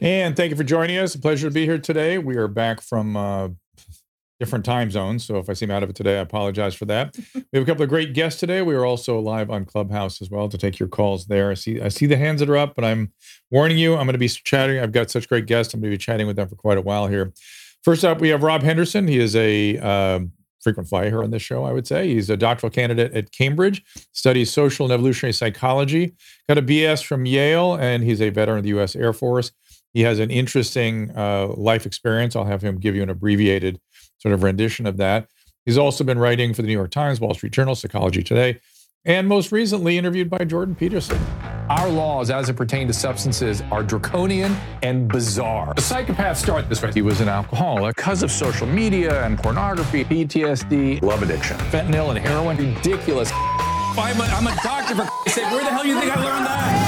And thank you for joining us. A pleasure to be here today. We are back from uh, different time zones. So if I seem out of it today, I apologize for that. we have a couple of great guests today. We are also live on Clubhouse as well to take your calls there. I see I see the hands that are up, but I'm warning you, I'm going to be chatting. I've got such great guests. I'm going to be chatting with them for quite a while here. First up, we have Rob Henderson. He is a uh, frequent flyer here on this show, I would say. He's a doctoral candidate at Cambridge, studies social and evolutionary psychology, got a BS from Yale, and he's a veteran of the U.S. Air Force. He has an interesting uh, life experience. I'll have him give you an abbreviated sort of rendition of that. He's also been writing for the New York Times, Wall Street Journal, Psychology Today, and most recently interviewed by Jordan Peterson. Our laws as it pertains to substances are draconian and bizarre. The psychopaths start this way. He was an alcoholic because of social media and pornography, PTSD, love addiction, fentanyl and heroin. Ridiculous. I'm a, I'm a doctor for sake. Where the hell do you think I learned that?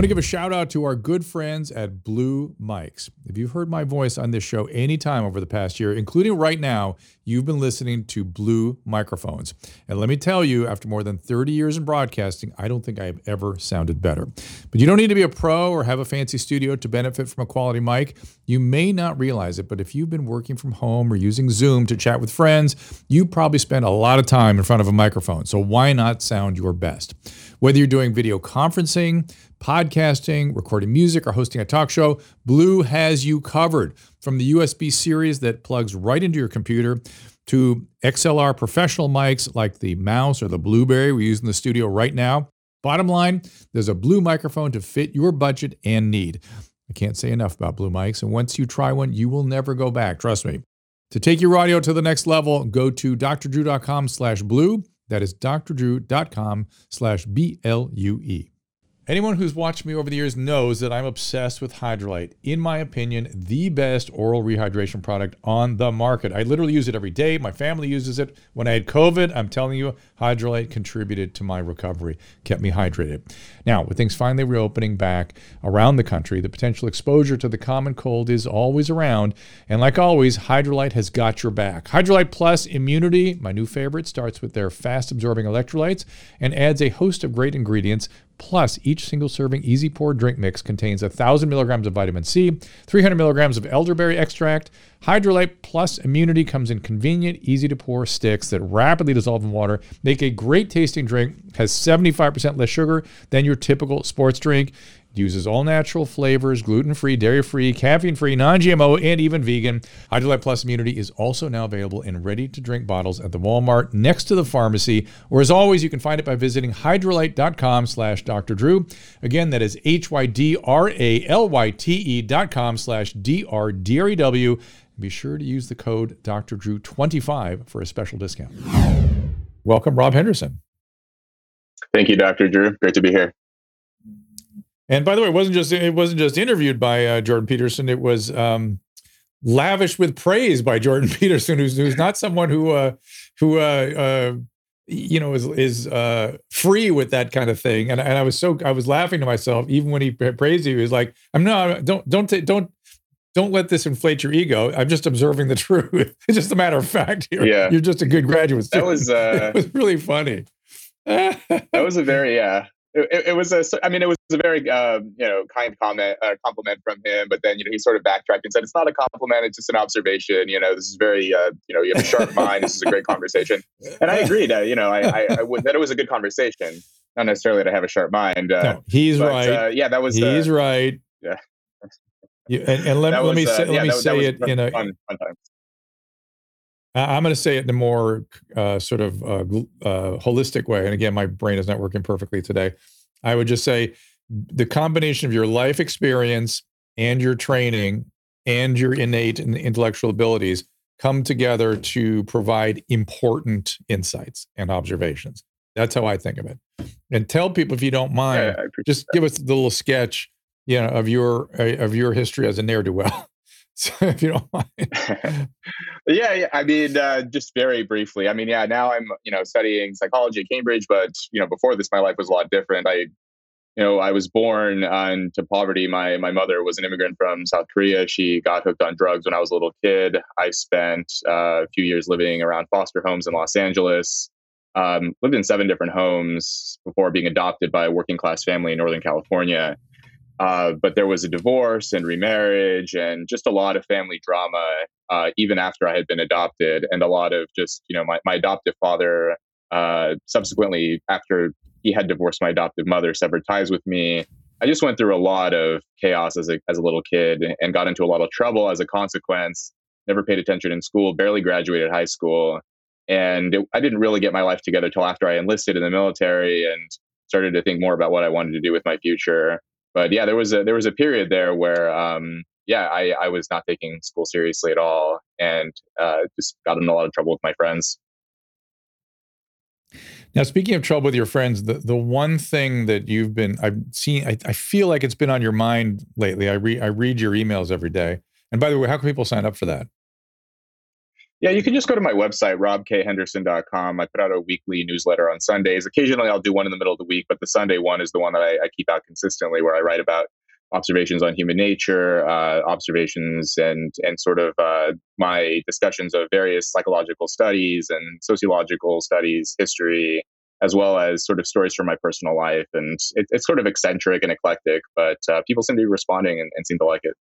Want to give a shout out to our good friends at Blue Mics. If you've heard my voice on this show anytime over the past year, including right now, you've been listening to Blue microphones. And let me tell you, after more than 30 years in broadcasting, I don't think I have ever sounded better. But you don't need to be a pro or have a fancy studio to benefit from a quality mic. You may not realize it, but if you've been working from home or using Zoom to chat with friends, you probably spend a lot of time in front of a microphone. So why not sound your best? Whether you're doing video conferencing, podcasting, recording music, or hosting a talk show, Blue has you covered. From the USB series that plugs right into your computer to XLR professional mics like the Mouse or the Blueberry we use in the studio right now. Bottom line, there's a Blue microphone to fit your budget and need. I can't say enough about Blue mics, and once you try one, you will never go back. Trust me. To take your audio to the next level, go to drdrew.com slash blue. That is drdrew.com slash B-L-U-E. Anyone who's watched me over the years knows that I'm obsessed with Hydralyte. In my opinion, the best oral rehydration product on the market. I literally use it every day. My family uses it. When I had COVID, I'm telling you, Hydralyte contributed to my recovery, kept me hydrated. Now, with things finally reopening back around the country, the potential exposure to the common cold is always around. And like always, Hydralyte has got your back. Hydralyte Plus Immunity, my new favorite, starts with their fast absorbing electrolytes and adds a host of great ingredients Plus, each single serving easy pour drink mix contains 1,000 milligrams of vitamin C, 300 milligrams of elderberry extract. Hydralyte Plus Immunity comes in convenient, easy to pour sticks that rapidly dissolve in water, make a great tasting drink, has 75% less sugar than your typical sports drink uses all natural flavors, gluten free, dairy free, caffeine free, non GMO, and even vegan. Hydralyte Plus Immunity is also now available in ready to drink bottles at the Walmart next to the pharmacy. Or as always, you can find it by visiting hydralyte.com slash Dr. Drew. Again, that is H Y D R A L Y T E dot com slash D R D R E W. Be sure to use the code Dr. Drew 25 for a special discount. Welcome, Rob Henderson. Thank you, Dr. Drew. Great to be here. And by the way, it wasn't just it wasn't just interviewed by uh, Jordan Peterson. It was um, lavished with praise by Jordan Peterson, who's who's not someone who uh, who uh, uh, you know is is uh, free with that kind of thing. And, and I was so I was laughing to myself even when he praised you. He was like, "I'm not don't don't t- don't." Don't let this inflate your ego. I'm just observing the truth. It's just a matter of fact. You're, yeah, you're just a good graduate. Student. That was uh, it was really funny. that was a very yeah it, it, was a i mean it was a very um, you know kind comment uh, compliment from him but then you know he sort of backtracked and said it's not a compliment it's just an observation you know this is very uh, you know you have a sharp mind this is a great conversation. And i agreed uh, you know I, I, I would, that it was a good conversation not necessarily to have a sharp mind uh, no, he's but, right. uh, yeah that was he's right. yeah. You, and, and let, let was, me say, let yeah, me that, say that it in a fun, fun I'm going to say it in a more uh, sort of uh, uh, holistic way. And again, my brain is not working perfectly today. I would just say the combination of your life experience and your training and your innate and intellectual abilities come together to provide important insights and observations. That's how I think of it. And tell people if you don't mind, yeah, just that. give us the little sketch, you know, of your uh, of your history as a ne'er do well. So if you don't mind. yeah, yeah, I mean, uh, just very briefly. I mean, yeah, now I'm, you know, studying psychology at Cambridge, but you know, before this, my life was a lot different. I, you know, I was born into poverty. My my mother was an immigrant from South Korea. She got hooked on drugs when I was a little kid. I spent uh, a few years living around foster homes in Los Angeles. Um, lived in seven different homes before being adopted by a working class family in Northern California. Uh, but there was a divorce and remarriage and just a lot of family drama, uh, even after I had been adopted, and a lot of just, you know, my, my adoptive father uh, subsequently, after he had divorced my adoptive mother, severed ties with me. I just went through a lot of chaos as a, as a little kid and got into a lot of trouble as a consequence. Never paid attention in school, barely graduated high school. And it, I didn't really get my life together till after I enlisted in the military and started to think more about what I wanted to do with my future but yeah, there was a there was a period there where um, yeah, I, I was not taking school seriously at all, and uh, just got in a lot of trouble with my friends. Now, speaking of trouble with your friends, the, the one thing that you've been I've seen, I, I feel like it's been on your mind lately. I read I read your emails every day. And by the way, how can people sign up for that? Yeah, you can just go to my website, robkhenderson.com. I put out a weekly newsletter on Sundays. Occasionally, I'll do one in the middle of the week, but the Sunday one is the one that I, I keep out consistently, where I write about observations on human nature, uh, observations, and and sort of uh, my discussions of various psychological studies and sociological studies, history, as well as sort of stories from my personal life. And it, it's sort of eccentric and eclectic, but uh, people seem to be responding and, and seem to like it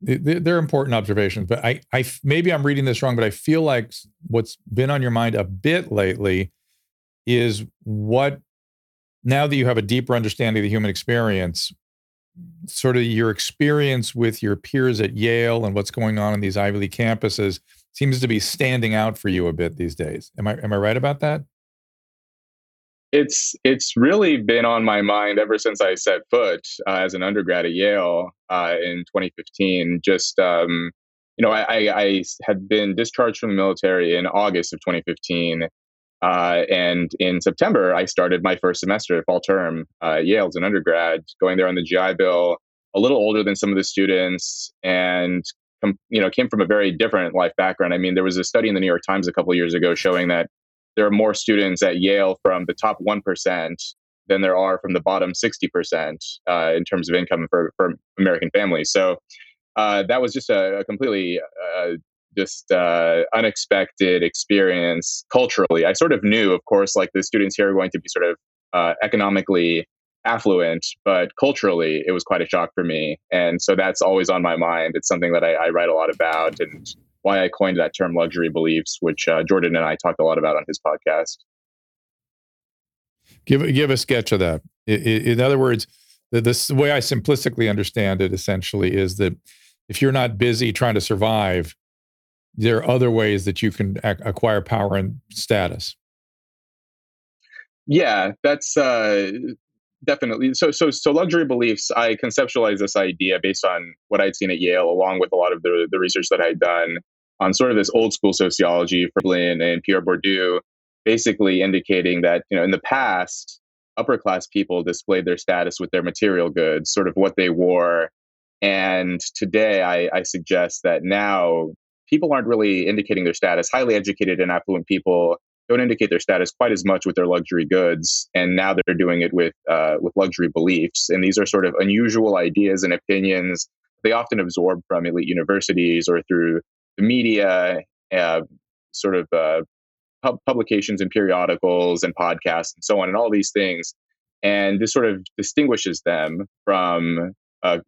they're important observations but I, I maybe i'm reading this wrong but i feel like what's been on your mind a bit lately is what now that you have a deeper understanding of the human experience sort of your experience with your peers at yale and what's going on in these ivy league campuses seems to be standing out for you a bit these days. Am i am i right about that it's it's really been on my mind ever since I set foot uh, as an undergrad at Yale uh, in 2015. Just um, you know, I, I, had been discharged from the military in August of 2015, uh, and in September I started my first semester, fall term, uh, at Yale as an undergrad, going there on the GI Bill. A little older than some of the students, and you know, came from a very different life background. I mean, there was a study in the New York Times a couple years ago showing that there are more students at Yale from the top 1% than there are from the bottom 60% uh, in terms of income for, for American families. So uh, that was just a, a completely uh, just uh, unexpected experience culturally. I sort of knew, of course, like the students here are going to be sort of uh, economically affluent, but culturally it was quite a shock for me. And so that's always on my mind. It's something that I, I write a lot about and why I coined that term luxury beliefs, which uh, Jordan and I talked a lot about on his podcast. Give give a sketch of that. In other words, the, the way I simplistically understand it essentially is that if you're not busy trying to survive, there are other ways that you can ac- acquire power and status. Yeah, that's uh, definitely so. So, so luxury beliefs. I conceptualize this idea based on what I'd seen at Yale, along with a lot of the the research that I'd done on sort of this old school sociology for Veblen and Pierre Bourdieu, basically indicating that, you know, in the past, upper class people displayed their status with their material goods, sort of what they wore. And today, I, I suggest that now people aren't really indicating their status. Highly educated and affluent people don't indicate their status quite as much with their luxury goods, and now they're doing it with uh, with luxury beliefs. And these are sort of unusual ideas and opinions they often absorb from elite universities or through the media, uh, sort of uh, pub- publications and periodicals and podcasts and so on, and all these things. And this sort of distinguishes them from uh,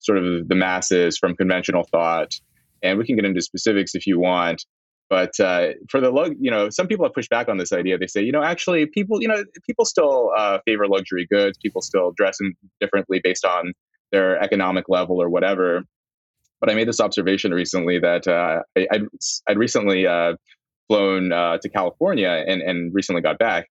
sort of the masses, from conventional thought. And we can get into specifics if you want. But uh, for the lug, you know, some people have pushed back on this idea. They say, you know, actually, people, you know, people still uh, favor luxury goods. People still dress differently based on their economic level or whatever. But I made this observation recently that uh, I, would I'd recently uh, flown uh, to California and, and recently got back.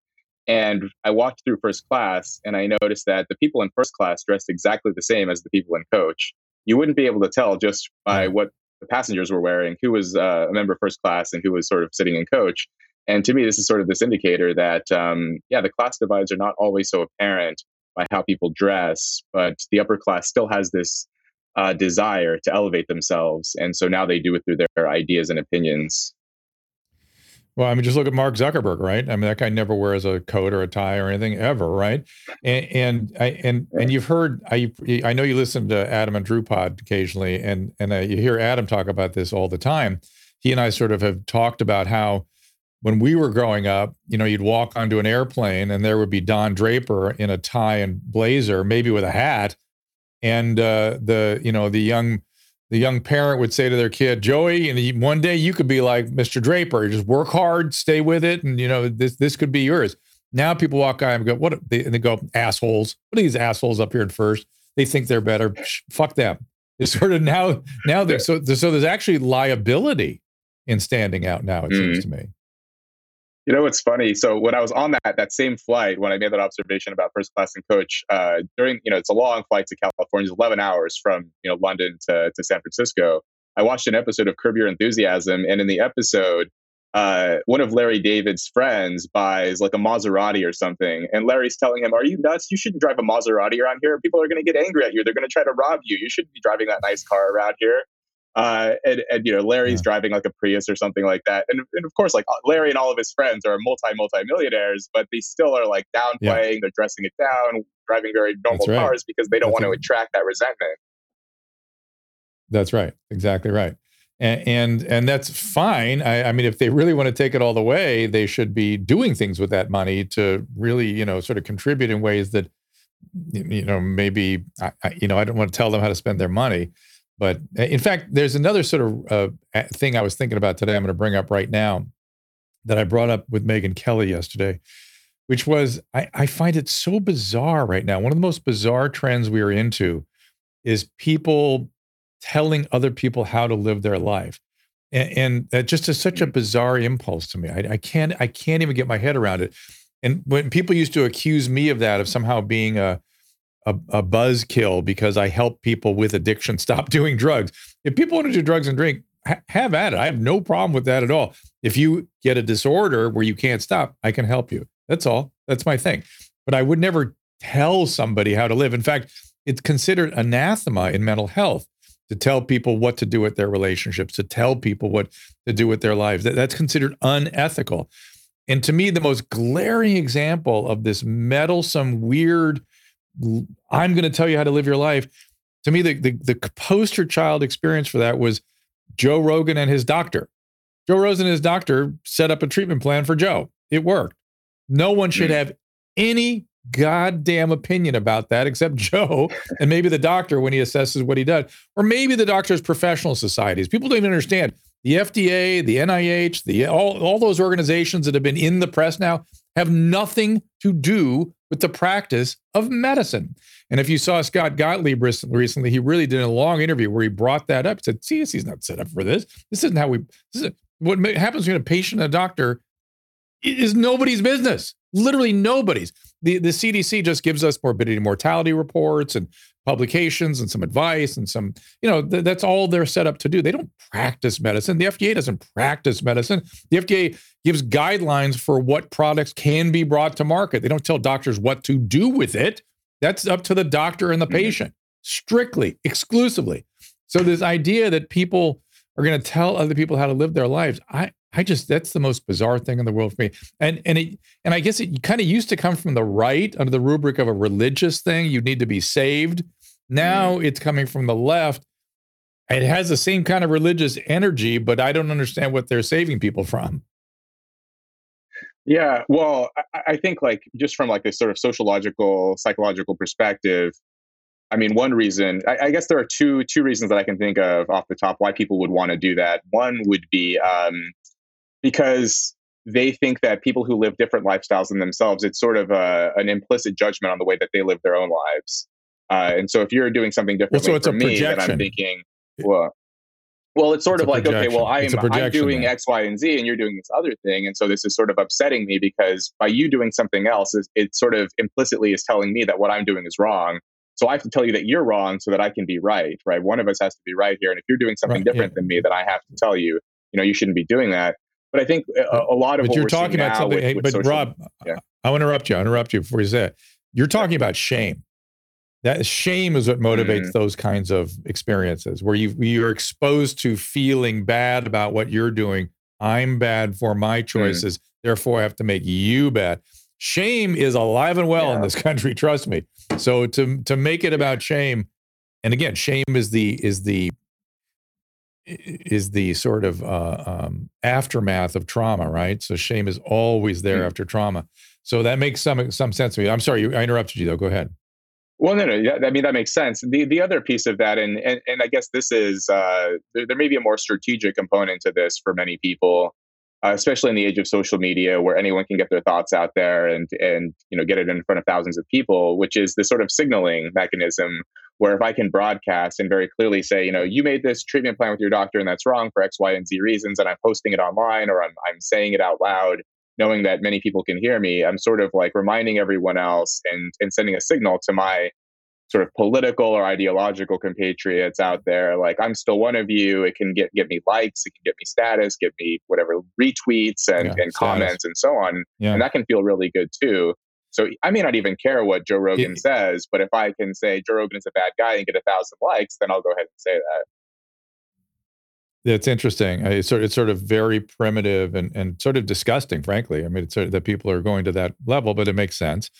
And I walked through first class and I noticed that the people in first class dressed exactly the same as the people in coach. You wouldn't be able to tell just by what the passengers were wearing who was uh, a member of first class and who was sort of sitting in coach. And to me, this is sort of this indicator that, um, yeah, the class divides are not always so apparent by how people dress, but the upper class still has this uh, desire to elevate themselves, and so now they do it through their ideas and opinions. Well, I mean, just look at Mark Zuckerberg, right? I mean, that guy never wears a coat or a tie or anything ever, right? And and I, and and you've heard I I know you listen to Adam and Drew pod occasionally, and and uh, you hear Adam talk about this all the time. He and I sort of have talked about how when we were growing up, you know, you'd walk onto an airplane and there would be Don Draper in a tie and blazer, maybe with a hat, and uh, the you know the young the young parent would say to their kid, Joey, and one day you could be like Mr. Draper, just work hard, stay with it, and you know this this could be yours. Now people walk by and go, what? They, and they go, assholes. What are these assholes up here at first? They think they're better. fuck them. It's sort of now now there's so so there's actually liability in standing out now. It mm-hmm. seems to me. You know what's funny? So when I was on that that same flight, when I made that observation about first class and coach, uh, during you know it's a long flight to California, it's 11 hours from you know London to to San Francisco. I watched an episode of Curb Your Enthusiasm, and in the episode, uh, one of Larry David's friends buys like a Maserati or something, and Larry's telling him, "Are you nuts? You shouldn't drive a Maserati around here. People are going to get angry at you. They're going to try to rob you. You shouldn't be driving that nice car around here." Uh, and, and you know Larry's yeah. driving like a Prius or something like that, and, and of course like uh, Larry and all of his friends are multi multi millionaires, but they still are like downplaying, yeah. they're dressing it down, driving very normal right. cars because they don't That's want right. to attract that resentment. That's right, exactly right, and and, and that's fine. I, I mean, if they really want to take it all the way, they should be doing things with that money to really you know sort of contribute in ways that you know maybe I, you know I don't want to tell them how to spend their money but uh, in fact, there's another sort of uh, thing I was thinking about today. I'm going to bring up right now that I brought up with Megyn Kelly yesterday, which was I, I find it so bizarre right now. One of the most bizarre trends we are into is people telling other people how to live their life. And, and that just is such a mm. bizarre impulse to me. I, I can't I can't even get my head around it. And when people used to accuse me of that, of somehow being a a, a buzz kill because I help people with addiction stop doing drugs. If people want to do drugs and drink, ha- have at it. I have no problem with that at all. If you get a disorder where you can't stop, I can help you. That's all. That's my thing. But I would never tell somebody how to live. In fact, it's considered anathema in mental health to tell people what to do with their relationships, to tell people what to do with their lives. That, that's considered unethical. And to me, the most glaring example of this meddlesome, weird, I'm going to tell you how to live your life. To me, the, the, the poster child experience for that was Joe Rogan and his doctor. Joe Rogan and his doctor set up a treatment plan for Joe. It worked. No one should mm. have any goddamn opinion about that except Joe and maybe the doctor when he assesses what he does, or maybe the doctor's professional societies. People don't even understand the FDA, the NIH, the all, all those organizations that have been in the press now have nothing to do with the practice of medicine. And if you saw Scott Gottlieb recently, he really did a long interview where he brought that up. He said, CDC's not set up for this. This isn't how we, this is what happens when a patient and a doctor is nobody's business. Literally nobody's. The, the CDC just gives us morbidity mortality reports and publications and some advice and some, you know, th- that's all they're set up to do. They don't practice medicine. The FDA doesn't practice medicine. The FDA gives guidelines for what products can be brought to market. They don't tell doctors what to do with it. That's up to the doctor and the mm-hmm. patient, strictly, exclusively. So this idea that people are going to tell other people how to live their lives, I I just that's the most bizarre thing in the world for me. And and it and I guess it kind of used to come from the right under the rubric of a religious thing. You need to be saved. Now mm. it's coming from the left. It has the same kind of religious energy, but I don't understand what they're saving people from. Yeah, well, I, I think like just from like this sort of sociological, psychological perspective, I mean, one reason I, I, guess there are two two reasons that I can think of off the top why people would want to do that. One would be um, because they think that people who live different lifestyles than themselves, it's sort of a, an implicit judgment on the way that they live their own lives. Uh, and so if you're doing something different well, so from me, then I'm thinking, well, well, it's sort it's of like, projection. okay, well, I'm, I'm doing X, Y, and Z, and you're doing this other thing. And so this is sort of upsetting me because by you doing something else, it, it sort of implicitly is telling me that what I'm doing is wrong. So I have to tell you that you're wrong so that I can be right, right? One of us has to be right here. And if you're doing something right, different yeah. than me, then I have to tell you, you know, you shouldn't be doing that. But I think a, a lot of but you're talking about something. With, hey, with but social, Rob, yeah. I want to interrupt you. I interrupt you before you say it. You're talking about shame. that shame is what motivates mm. those kinds of experiences where you you're exposed to feeling bad about what you're doing. I'm bad for my mm. choices, mm. therefore I have to make you bad. Shame is alive and well yeah. in this country, trust me. So to to make it about shame, and again, shame is the is the is the sort of uh, um, aftermath of trauma, right? So shame is always there mm. after trauma. So that makes some some sense to me. I'm sorry, I interrupted you though. Go ahead. Well, no, no. Yeah, I mean, that makes sense. The the other piece of that, and and, and I guess this is uh, there, there may be a more strategic component to this for many people, uh, especially in the age of social media, where anyone can get their thoughts out there and and you know get it in front of thousands of people, which is the sort of signaling mechanism where if I can broadcast and very clearly say, you know, you made this treatment plan with your doctor and that's wrong for X, Y, and Z reasons, and I'm posting it online or I'm I'm saying it out loud knowing that many people can hear me, I'm sort of like reminding everyone else and, and sending a signal to my sort of political or ideological compatriots out there like i'm still one of you. It can get get me likes. It can get me status get me whatever retweets and, yeah, and comments and so on yeah. and that can feel really good too so i may not even care what joe rogan says but if i can say joe rogan is a bad guy and get a thousand likes then i'll go ahead and say that it's interesting. It's sort, it's sort of very primitive and, and sort of disgusting, frankly. I mean, it's sort of that people are going to that level, but it makes sense.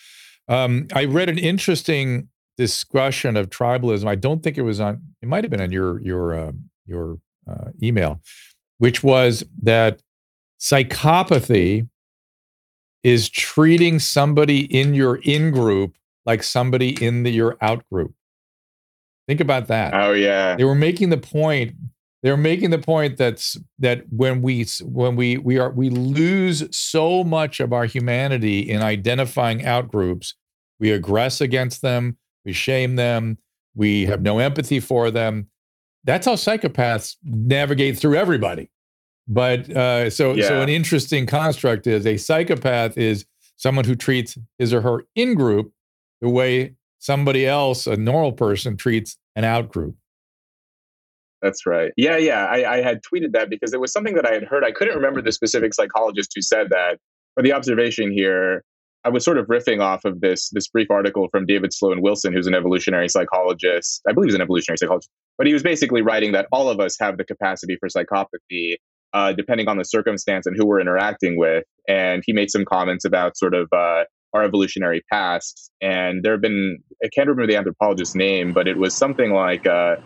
Um, I read an interesting discussion of tribalism. I don't think it was on. It might have been on your your uh, your uh, email, which was that psychopathy is treating somebody in your in group like somebody in the your out group. Think about that. Oh yeah. They were making the point they're making the point that's that when we when we we are we lose so much of our humanity in identifying out groups we aggress against them we shame them we have no empathy for them that's how psychopaths navigate through everybody but uh, so yeah. so an interesting construct is a psychopath is someone who treats his or her in group the way somebody else a normal person treats an out group that's right. Yeah, yeah. I, I, had tweeted that because it was something that I had heard. I couldn't remember the specific psychologist who said that, but the observation here, I was sort of riffing off of this this brief article from David Sloan Wilson, who's an evolutionary psychologist. I believe he's an evolutionary psychologist, but he was basically writing that all of us have the capacity for psychopathy, uh, depending on the circumstance and who we're interacting with. And he made some comments about sort of uh, our evolutionary past. And there have been I can't remember the anthropologist's name, but it was something like. Uh,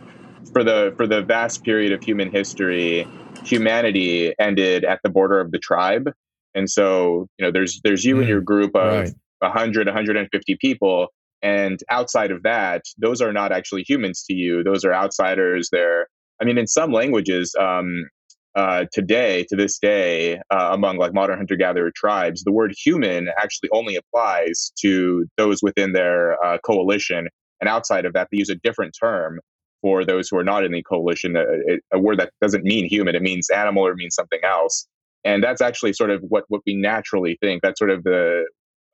for the for the vast period of human history, humanity ended at the border of the tribe. And so, you know, there's there's you mm, and your group of right. 100, 150 people. And outside of that, those are not actually humans to you. Those are outsiders. They're, I mean, in some languages, um, uh, today, to this day, uh, among like modern hunter gatherer tribes, the word human actually only applies to those within their uh, coalition. And outside of that, they use a different term for those who are not in the coalition, a, a, word that doesn't mean human, it means animal or it means something else. And that's actually sort of what, what we naturally think. That's sort of the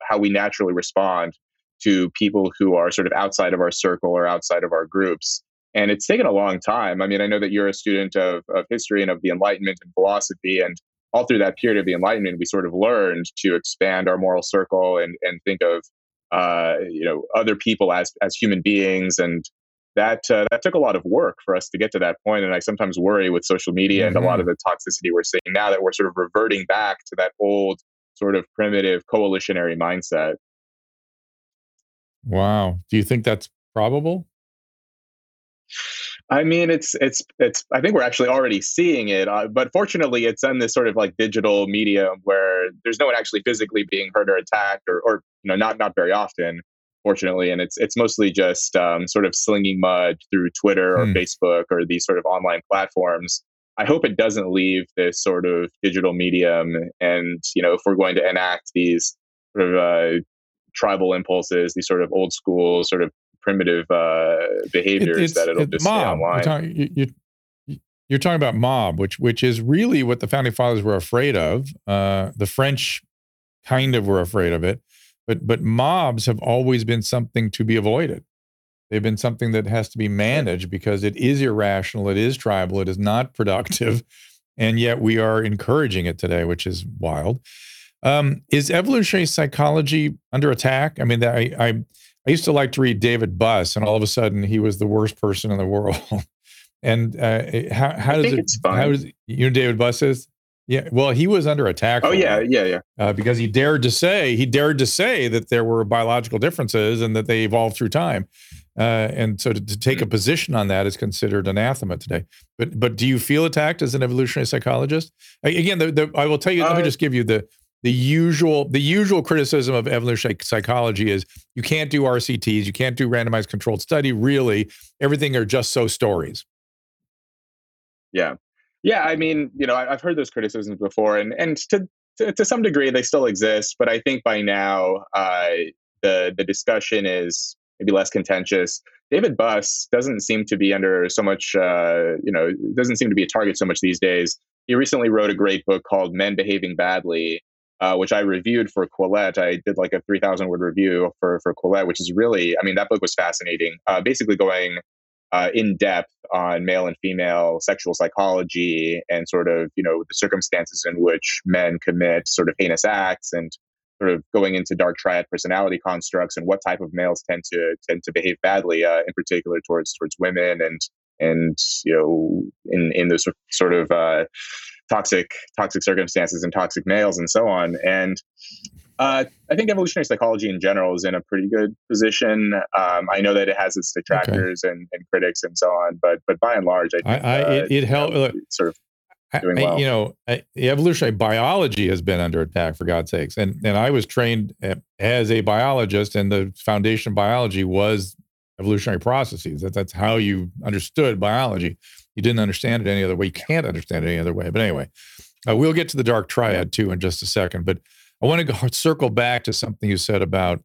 how we naturally respond to people who are sort of outside of our circle or outside of our groups. And it's taken a long time. I mean, I know that you're a student of, of history and of the Enlightenment and philosophy. And all through that period of the Enlightenment, we sort of learned to expand our moral circle and, and think of uh, you know other people as as human beings and that uh, that took a lot of work for us to get to that point and i sometimes worry with social media mm-hmm. and a lot mm-hmm. of the toxicity we're seeing now that we're sort of reverting back to that old sort of primitive coalitionary mindset wow do you think that's probable I mean, it's it's it's. I think we're actually already seeing it, uh, but fortunately, it's in this sort of like digital medium where there's no one actually physically being hurt or attacked, or or you know, not not very often fortunately, and it's it's mostly just um, sort of slinging mud through Twitter or mm. Facebook or these sort of online platforms. I hope it doesn't leave this sort of digital medium, and you know, if we're going to enact these sort of uh, tribal impulses, these sort of old school, sort of primitive uh, behaviors, it, that it'll just mob. stay online. You're talking, you, you're talking about mob, which which is really what the founding fathers were afraid of. Uh, the French kind of were afraid of it. But but mobs have always been something to be avoided. They've been something that has to be managed because it is irrational, it is tribal, it is not productive, and yet we are encouraging it today, which is wild. Um, is evolutionary psychology under attack? I mean, I, I I used to like to read David Buss, and all of a sudden he was the worst person in the world. and uh, how, how does it? How does you know David Buss is? Yeah, well, he was under attack. Oh yeah, yeah, yeah. Uh, because he dared to say he dared to say that there were biological differences and that they evolved through time, uh, and so to, to, take a mm. position on that is considered anathema today. But but do you feel attacked as an evolutionary psychologist? Again, the, the, I will tell you. Let me uh, just give you the the usual the usual criticism of evolutionary psychology is you can't do RCTs, you can't do randomized controlled study. Really, everything are just so stories. Yeah, yeah. I mean, you know, I've heard those criticisms before, and and to to, to some degree they still exist. But I think by now uh, the the discussion is maybe less contentious. David Buss doesn't seem to be under so much, uh, you know, doesn't seem to be a target so much these days. He recently wrote a great book called Men Behaving Badly, uh, which I reviewed for Quillette. I did like a 3,000 word review for, for Quillette, which is really, I mean, that book was fascinating. Uh, basically going uh, in depth on male and female sexual psychology and sort of, you know, the circumstances in which men commit sort of heinous acts and sort of going into dark triad personality constructs and what type of males tend to tend to behave badly, uh, in particular towards towards women and and you know in in those sort of uh, toxic toxic circumstances and toxic males and so on. And uh, I think evolutionary psychology in general is in a pretty good position. Um, I know that it has its detractors okay. and, and, critics and so on, but but by and large, I think I, I, it, it helped sort of. Doing well. you know, evolutionary biology has been under attack for God's sakes, and and I was trained as a biologist, and the foundation of biology was evolutionary processes. That that's how you understood biology. You didn't understand it any other way. You can't understand it any other way. But anyway, uh, we'll get to the dark triad too in just a second. But I want to go, circle back to something you said about,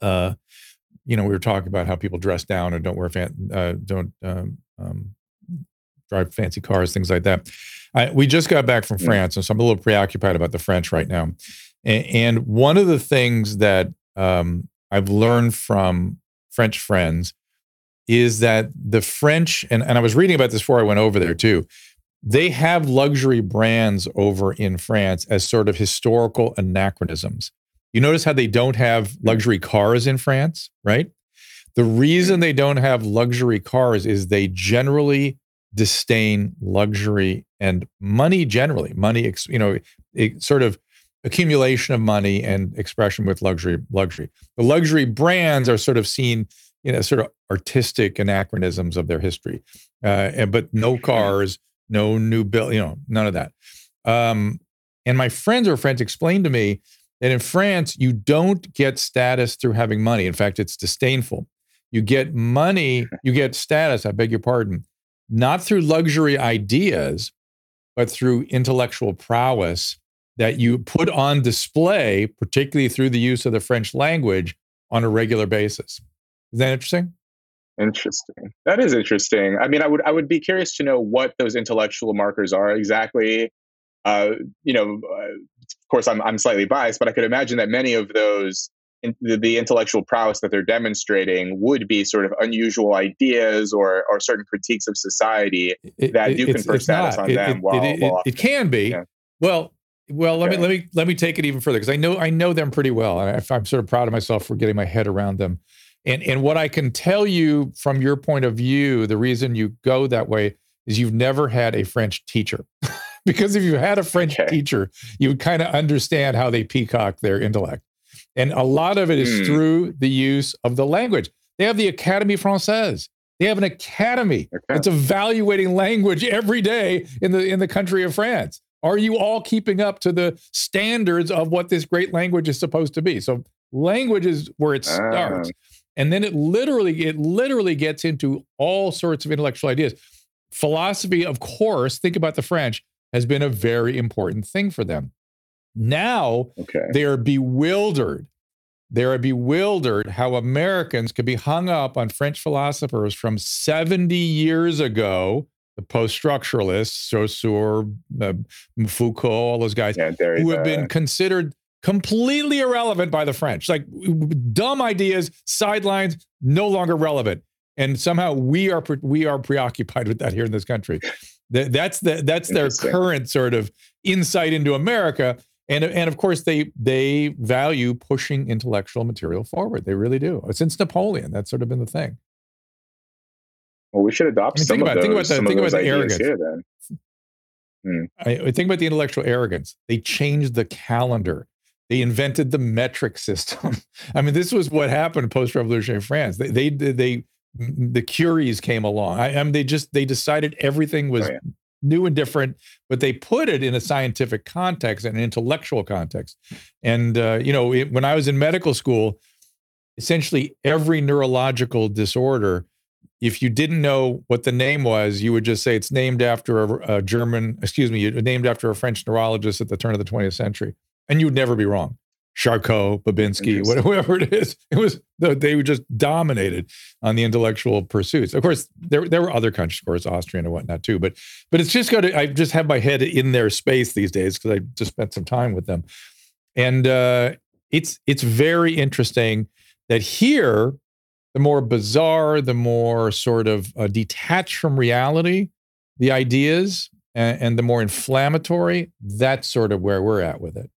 uh, you know, we were talking about how people dress down and don't wear fan, uh, don't um, um, drive fancy cars, things like that. I, we just got back from France, and so I'm a little preoccupied about the French right now. And, and one of the things that um, I've learned from French friends is that the French, and, and I was reading about this before I went over there too, they have luxury brands over in France as sort of historical anachronisms. You notice how they don't have luxury cars in France, right? The reason they don't have luxury cars is they generally disdain luxury and money generally. Money, you know, sort of accumulation of money and expression with luxury luxury. The luxury brands are sort of seen you know, sort of artistic anachronisms of their history. Uh, and, but no cars, no new bill, you know, none of that. Um, and my friends or friends explained to me that in France, you don't get status through having money. In fact, it's disdainful. You get money, you get status, I beg your pardon, not through luxury ideas, but through intellectual prowess that you put on display, particularly through the use of the French language on a regular basis. Is that interesting? Interesting. That is interesting. I mean, I would I would be curious to know what those intellectual markers are exactly. Uh, you know, uh, of course, I'm I'm slightly biased, but I could imagine that many of those in, the, the, intellectual prowess that they're demonstrating would be sort of unusual ideas or or certain critiques of society it, that it, do confer status not. on it, them. While, while it, can be. Yeah. Well, well, let me let me let me take it even further because I know I know them pretty well. and I, I'm sort of proud of myself for getting my head around them. And and what I can tell you from your point of view, the reason you go that way is you've never had a French teacher. because if you had a French okay. teacher, you would kind of understand how they peacock their intellect. And a lot of it is mm. through the use of the language. They have the Académie Française. They have an academy okay. that's evaluating language every day in the in the country of France. Are you all keeping up to the standards of what this great language is supposed to be? So language is where it starts. Uh and then it literally it literally gets into all sorts of intellectual ideas. Philosophy of course think about the french has been a very important thing for them. Now okay. they are bewildered. They are bewildered how americans could be hung up on french philosophers from 70 years ago the post-structuralists saussure uh, foucault all those guys yeah, who have been considered completely irrelevant by the French. Like dumb ideas, sidelines, no longer relevant. And somehow we are we are preoccupied with that here in this country. That's the that's their current sort of insight into America. And and of course they they value pushing intellectual material forward. They really do. Since Napoleon, that's sort of been the thing. Well, we should adopt I mean, some think about, those, think about the, think about the arrogance. Here, then. Hmm. I, think about the intellectual arrogance. They changed the calendar. They invented the metric system. I mean, this was what happened post-revolutionary France. They, they, they, the Curies came along. I, I mean, they just they decided everything was oh, yeah. new and different, but they put it in a scientific context and an intellectual context. And uh, you know, it, when I was in medical school, essentially every neurological disorder if you didn't know what the name was, you would just say it's named after a, a German, excuse me, named after a French neurologist at the turn of the 20th century. And you would never be wrong. Charcot, Babinski, whatever it is. It was they were just dominated on the intellectual pursuits. Of course, there there were other countries, of course, Austrian and whatnot too. But but it's just got to. I just have my head in their space these days because I just spent some time with them, and uh, it's it's very interesting that here the more bizarre, the more sort of uh, detached from reality the ideas and, and, the more inflammatory, that's sort of where we're at with it.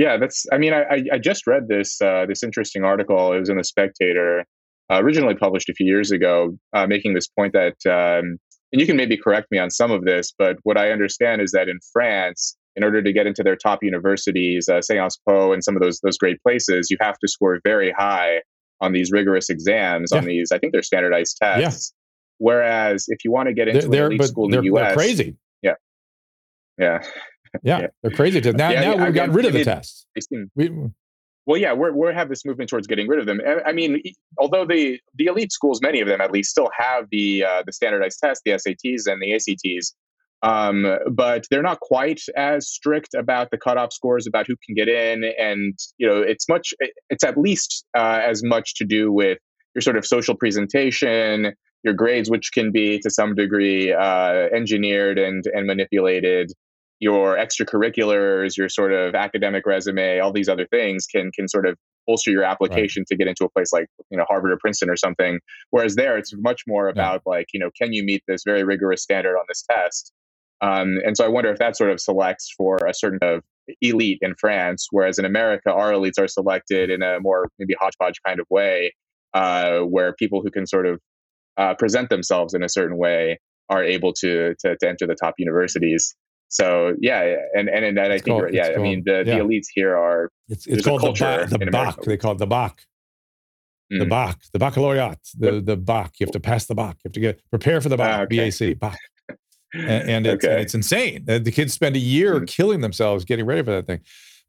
Yeah, that's. I mean, I, I just read this uh, this interesting article. It was in the Spectator, uh, originally published a few years ago, uh, making this point that, um, and you can maybe correct me on some of this, but what I understand is that in France, in order to get into their top universities, uh, Sciences Po and some of those those great places, you have to score very high on these rigorous exams, yeah. on these, I think they're standardized tests. Yeah. Whereas if you want to get into they're, an elite school in the US, they're crazy. Yeah. Yeah. Yeah. yeah. They're crazy. To, now, now we've got rid of the tests. Seem, we, well, yeah, we're, we have this movement towards getting rid of them. I mean, although the, the elite schools, many of them at least, still have the uh, the standardized tests, the SATs and the ACTs, um, but they're not quite as strict about the cutoff scores about who can get in, and you know, it's much. It's at least uh, as much to do with your sort of social presentation, your grades, which can be to some degree uh, engineered and and manipulated. Your extracurriculars, your sort of academic resume, all these other things can can sort of bolster your application right. to get into a place like you know Harvard or Princeton or something. Whereas there, it's much more about yeah. like you know, can you meet this very rigorous standard on this test? Um, and so I wonder if that sort of selects for a certain of elite in France, whereas in America, our elites are selected in a more maybe hodgepodge kind of way, uh, where people who can sort of uh, present themselves in a certain way are able to, to, to enter the top universities. So yeah, and and, and I think called, yeah, I mean the, yeah. the elites here are it's, it's called the, ba- the bac. They call it the bac. Mm. The bac, the baccalaureate, the the bac. You have to pass the bac. You have to get prepare for the bac. Ah, okay. BAC, bac and, and it's, okay. it's insane. The kids spend a year mm-hmm. killing themselves getting ready for that thing.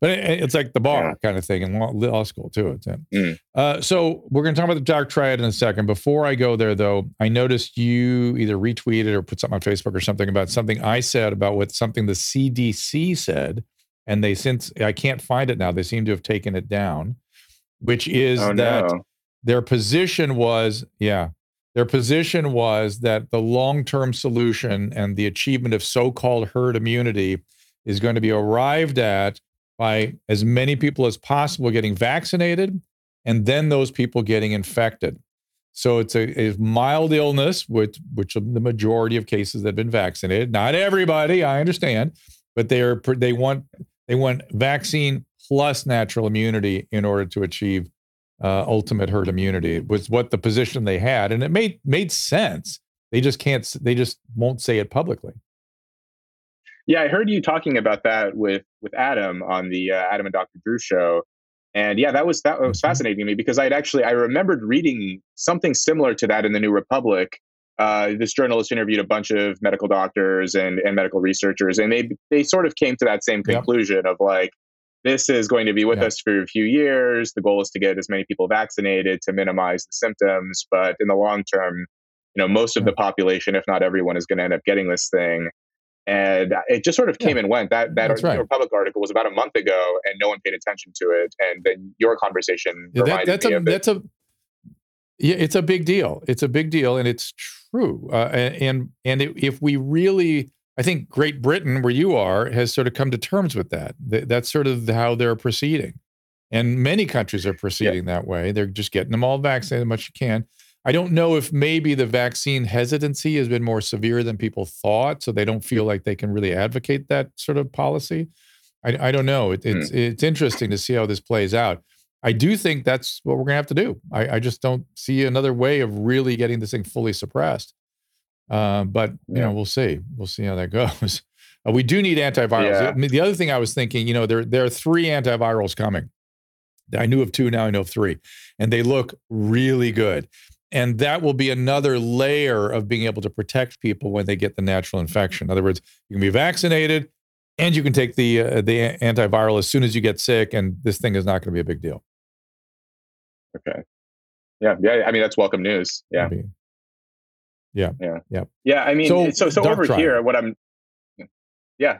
But it, it's like the bar yeah. kind of thing in law, law school too. It's mm. uh, so we're going to talk about the dark triad in a second. Before I go there, though, I noticed you either retweeted or put something on Facebook or something about something I said about what something the CDC said, and they since I can't find it now. They seem to have taken it down, which is oh, that no. their position was yeah their position was that the long term solution and the achievement of so called herd immunity is going to be arrived at by as many people as possible getting vaccinated and then those people getting infected. So it's a, a mild illness, which, which the majority of cases that have been vaccinated. Not everybody, I understand, but they are they want they want vaccine plus natural immunity in order to achieve uh, ultimate herd immunity was what the position they had, and it made made sense. They just can't. They just won't say it publicly. Yeah, I heard you talking about that with with Adam on the uh, Adam and Dr. Drew show, and yeah, that was that was mm-hmm. fascinating to me because I'd actually I remembered reading something similar to that in the New Republic. Uh, this journalist interviewed a bunch of medical doctors and, and medical researchers, and they they sort of came to that same conclusion yep. of like, this is going to be with yeah. us for a few years. The goal is to get as many people vaccinated to minimize the symptoms. But in the long term, you know, most of the population, if not everyone, is going to end up getting this thing. And it just sort of came yeah. and went. That that right. Republic article was about a month ago, and no one paid attention to it. And then your conversation yeah, that, that's a, That's a yeah, it's a big deal. It's a big deal, and it's true. Uh, and and if we really I think Great Britain, where you are, has sort of come to terms with that. That's sort of how they're proceeding. And many countries are proceeding yeah. that way. They're just getting them all vaccinated as much as you can. I don't know if maybe the vaccine hesitancy has been more severe than people thought, so they don't feel like they can really advocate that sort of policy. I, I don't know. It, it's mm. it's interesting to see how this plays out. I do think that's what we're going to have to do. I, I, just don't see another way of really getting this thing fully suppressed. Uh, but you know, we'll see. We'll see how that goes. Uh, we do need antivirals. Yeah. I mean, the other thing I was thinking, you know, there there are three antivirals coming. I knew of two, now I know of three, and they look really good. And that will be another layer of being able to protect people when they get the natural infection. In other words, you can be vaccinated, and you can take the uh, the antiviral as soon as you get sick, and this thing is not going to be a big deal. Okay. Yeah. Yeah. I mean, that's welcome news. Yeah. Yeah. Yeah. Yeah. Yeah. I mean, so, so, so over trial. here, what I'm, yeah.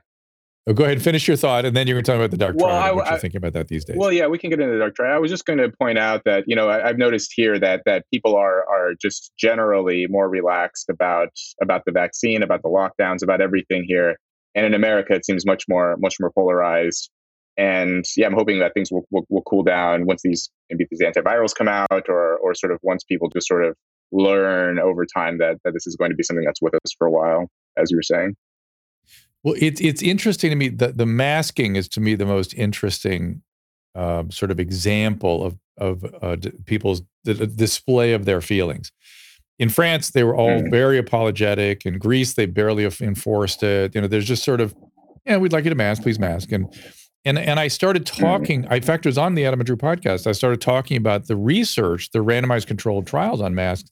Oh, go ahead and finish your thought, and then you're going to talk about the dark well, triad. What you're thinking about that these days? Well, yeah, we can get into the dark triad. I was just going to point out that you know I, have noticed here that that people are are just generally more relaxed about about the vaccine, about the lockdowns, about everything here. And in America, it seems much more much more polarized. And yeah, I'm hoping that things will, will, will cool down once these maybe these antivirals come out, or or sort of once people just sort of learn over time that that this is going to be something that's with us for a while, as you were saying. Well, it's it's interesting to me. The the masking is to me the most interesting um, sort of example of of uh, d- people's the, the display of their feelings. In France, they were all mm. very apologetic. In Greece, they barely enforced it. You know, there's just sort of, yeah, we'd like you to mask, please mask. And and and I started mm-hmm. talking. I, in fact, it was on the Adam and Drew podcast. I started talking about the research, the randomized controlled trials on masks,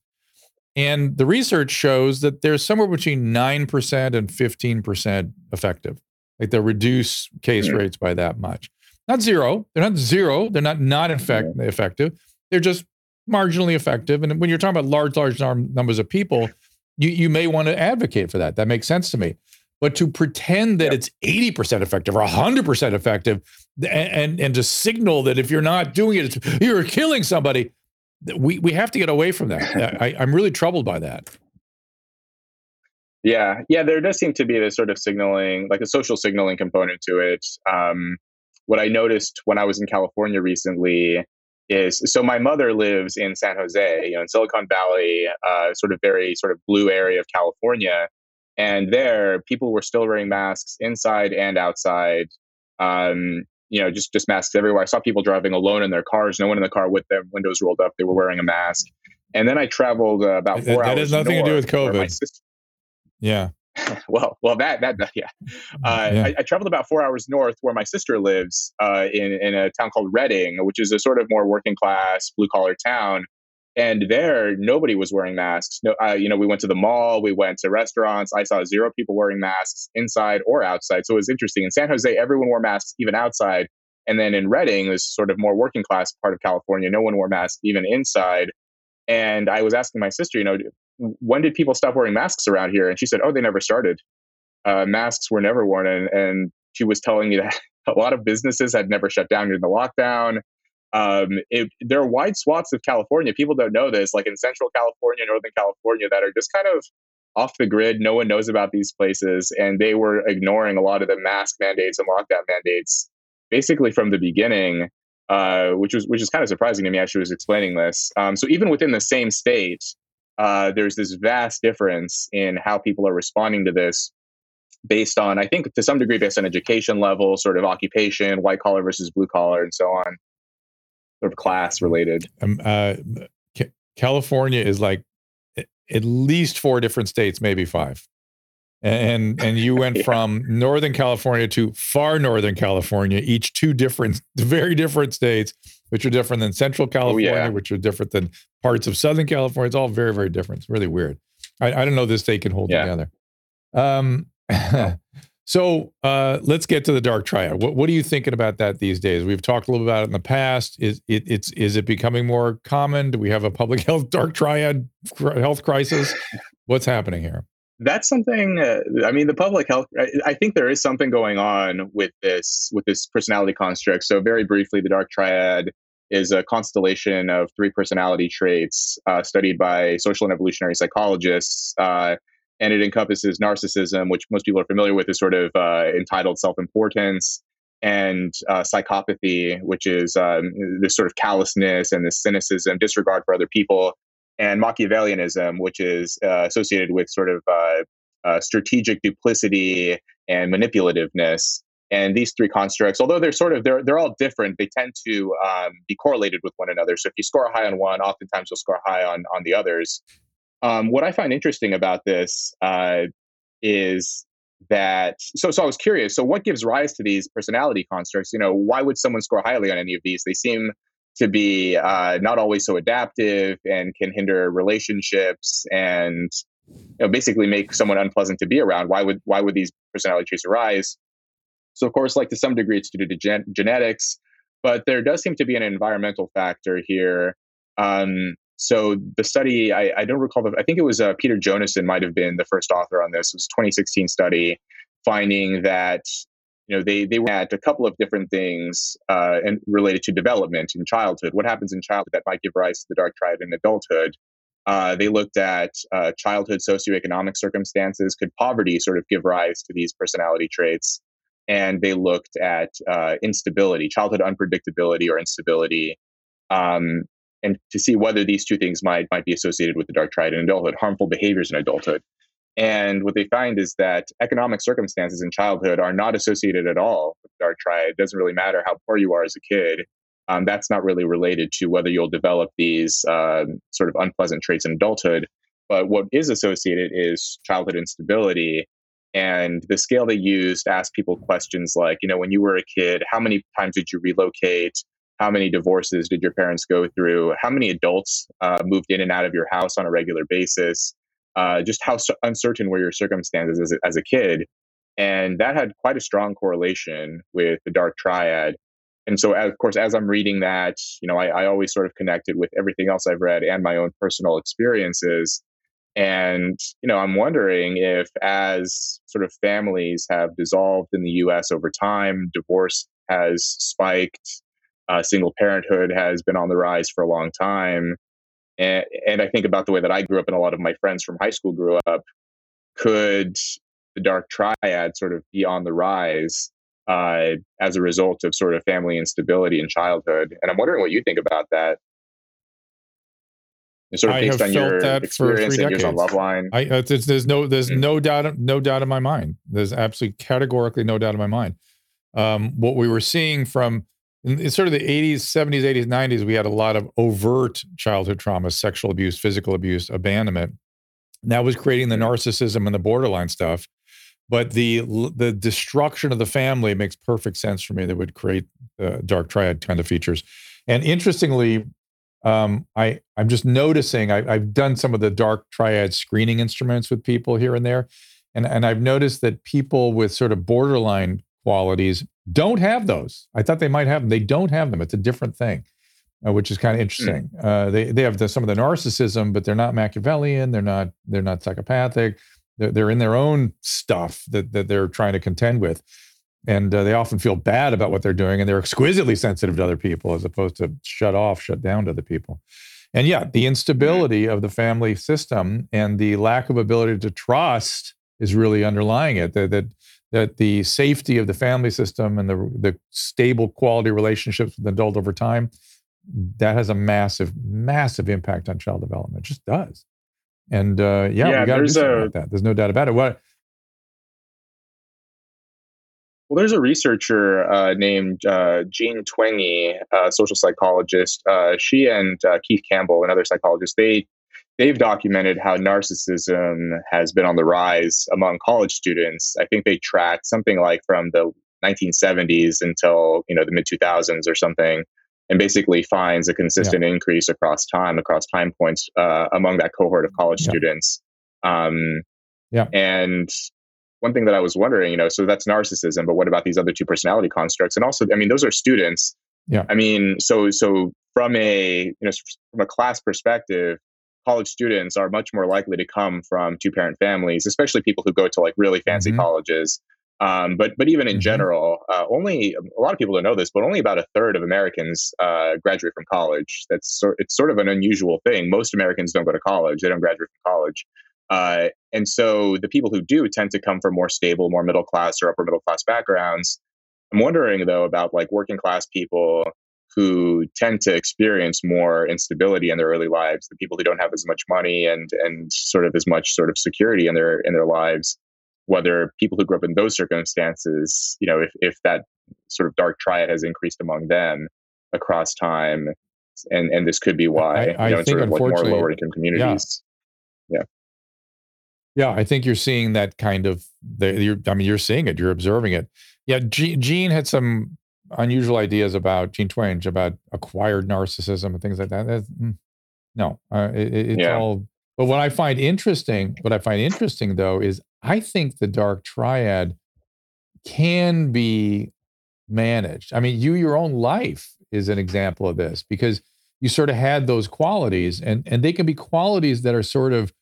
and the research shows that there's somewhere between nine percent and fifteen percent effective. Like they'll reduce case mm-hmm. rates by that much. Not zero. They're not zero. They're not not effect, effective. They're just marginally effective. And when you're talking about large, large numbers of people, you you may want to advocate for that. That makes sense to me. But to pretend that yep. it's 80% effective or 100% effective and, and, and to signal that if you're not doing it, you're killing somebody, we, we have to get away from that. I, I'm really troubled by that. Yeah, yeah, there does seem to be this sort of signaling, like a social signaling component to it. Um, what I noticed when I was in California recently is so my mother lives in San Jose, you know, in Silicon Valley, uh, sort of very sort of blue area of California. And there, people were still wearing masks inside and outside. Um, you know, just just masks everywhere. I saw people driving alone in their cars, no one in the car with their windows rolled up. They were wearing a mask. And then I traveled uh, about four that, hours. That has nothing to do with COVID. Sister, yeah. well, well, that that yeah. Uh, yeah. I, I, traveled about four hours north, where my sister lives, uh, in in a town called Redding, which is a sort of more working class, blue collar town. And there, nobody was wearing masks. No, you know, we went to the mall, we went to restaurants. I saw zero people wearing masks inside or outside. So it was interesting. In San Jose, everyone wore masks even outside. And then in Redding, this sort of more working class part of California, no one wore masks even inside. And I was asking my sister, you know, when did people stop wearing masks around here? And she said, oh, they never started. Uh, masks were never worn. And, and she was telling me that a lot of businesses had never shut down during the lockdown um, it, there are wide swaths of California. People don't know this, like in Central California, Northern California, that are just kind of off the grid. No one knows about these places, and they were ignoring a lot of the mask mandates and lockdown mandates basically from the beginning, uh, which was which is kind of surprising to me as she was explaining this. Um, so even within the same state, uh, there's this vast difference in how people are responding to this based on, I think, to some degree, based on education level, sort of occupation, white collar versus blue collar, and so on sort of class related. Um, uh, California is like at least four different states, maybe five. And and you went yeah. from Northern California to far Northern California, each two different, very different states, which are different than Central California, oh, yeah. which are different than parts of Southern California. It's all very, very different. It's really weird. I, I don't know this state can hold yeah. together. Um, So uh, let's get to the dark triad. What, what, are you thinking about that these days? We've talked a little about it in the past. Is it it's is it becoming more common? Do we have a public health dark triad health crisis? What's happening here? That's something. Uh, I mean, the public health. I, I, think there is something going on with this with this personality construct. So very briefly, the dark triad is a constellation of three personality traits uh, studied by social and evolutionary psychologists uh, and it encompasses narcissism, which most people are familiar with as sort of uh, entitled self importance, and uh, psychopathy, which is um, this sort of callousness and this cynicism, disregard for other people, and Machiavellianism, which is uh, associated with sort of uh, uh, strategic duplicity and manipulativeness. And these three constructs, although they're sort of they're they're all different, they tend to um, be correlated with one another. So if you score high on one, oftentimes you'll score high on on the others. Um, what I find interesting about this uh, is that so so I was curious. So what gives rise to these personality constructs? You know, why would someone score highly on any of these? They seem to be uh, not always so adaptive and can hinder relationships and you know, basically make someone unpleasant to be around. Why would why would these personality traits arise? So of course, like to some degree, it's due to gen- genetics, but there does seem to be an environmental factor here. Um, so the study, I, I don't recall, the, I think it was uh, Peter Jonason might have been the first author on this. It was a 2016 study finding that you know they they at a couple of different things uh, and related to development in childhood. What happens in childhood that might give rise to the dark triad in adulthood? Uh, they looked at uh, childhood socioeconomic circumstances. Could poverty sort of give rise to these personality traits? And they looked at uh, instability, childhood unpredictability or instability, um, and to see whether these two things might might be associated with the dark triad in adulthood, harmful behaviors in adulthood. And what they find is that economic circumstances in childhood are not associated at all with dark triad. It doesn't really matter how poor you are as a kid. Um, that's not really related to whether you'll develop these uh, sort of unpleasant traits in adulthood. But what is associated is childhood instability. And the scale they used asked people questions like, you know, when you were a kid, how many times did you relocate? How many divorces did your parents go through? How many adults uh, moved in and out of your house on a regular basis? Uh, just how uncertain were your circumstances as a, as a kid? And that had quite a strong correlation with the dark triad. And so, of course, as I'm reading that, you know, I, I always sort of connected with everything else I've read and my own personal experiences. And, you know, I'm wondering if as sort of families have dissolved in the US over time, divorce has spiked, uh, single parenthood has been on the rise for a long time. And, and I think about the way that I grew up and a lot of my friends from high school grew up. Could the dark triad sort of be on the rise uh, as a result of sort of family instability in childhood? And I'm wondering what you think about that. And sort of based on your experience and years on Loveline. I, uh, there's, there's, no there's mm-hmm. no doubt no doubt in my mind. There's absolutely categorically no doubt in my mind. Um, what we were seeing from in, in, sort of the 80s, 70s, 80s, 90s, we had a lot of overt childhood trauma, sexual abuse, physical abuse, abandonment. And that was creating the narcissism and the borderline stuff. But the the destruction of the family makes perfect sense for me. That would create the dark triad kind of features. And interestingly, um, I I'm just noticing. I, I've done some of the dark triad screening instruments with people here and there, and and I've noticed that people with sort of borderline qualities don't have those. I thought they might have them. They don't have them. It's a different thing, uh, which is kind of interesting. Mm. Uh, they they have the, some of the narcissism, but they're not Machiavellian. They're not they're not psychopathic. They're, they're in their own stuff that that they're trying to contend with, and uh, they often feel bad about what they're doing, and they're exquisitely sensitive to other people as opposed to shut off, shut down to other people. And yeah, the instability of the family system and the lack of ability to trust is really underlying it. That, that that the safety of the family system and the the stable quality relationships with adult over time that has a massive massive impact on child development. It just does. And uh, yeah, yeah we got to do something a, about that. There's no doubt about it. What well, there's a researcher uh, named uh, Jean Twenge, a social psychologist. Uh, she and uh, Keith Campbell, another psychologist, they they've documented how narcissism has been on the rise among college students. I think they tracked something like from the 1970s until you know the mid 2000s or something, and basically finds a consistent yeah. increase across time, across time points uh, among that cohort of college yeah. students. Um, yeah, and one thing that I was wondering, you know, so that's narcissism, but what about these other two personality constructs? And also, I mean, those are students. Yeah. I mean, so so from a you know from a class perspective, college students are much more likely to come from two parent families, especially people who go to like really fancy mm-hmm. colleges. Um, but but even in mm-hmm. general, uh, only a lot of people don't know this, but only about a third of Americans uh, graduate from college. That's sort it's sort of an unusual thing. Most Americans don't go to college; they don't graduate from college. Uh, and so the people who do tend to come from more stable, more middle class or upper middle class backgrounds. I'm wondering though about like working class people who tend to experience more instability in their early lives, the people who don't have as much money and and sort of as much sort of security in their in their lives. whether people who grew up in those circumstances, you know, if, if that sort of dark triad has increased among them across time. And, and this could be why, I, I you know, in sort of like more lower income communities. Yeah, Yeah, I think you're seeing that kind of. The, you're, I mean, you're seeing it. You're observing it. Yeah, Jean had some unusual ideas about Jean Twenge about acquired narcissism and things like that. That's, mm, no, uh, it- it's Yeah. all. But what I find interesting, what I find interesting though, is I think the dark triad can be managed. I mean, you your own life is an example of this because you sort of had those qualities, and and they can be qualities that are sort of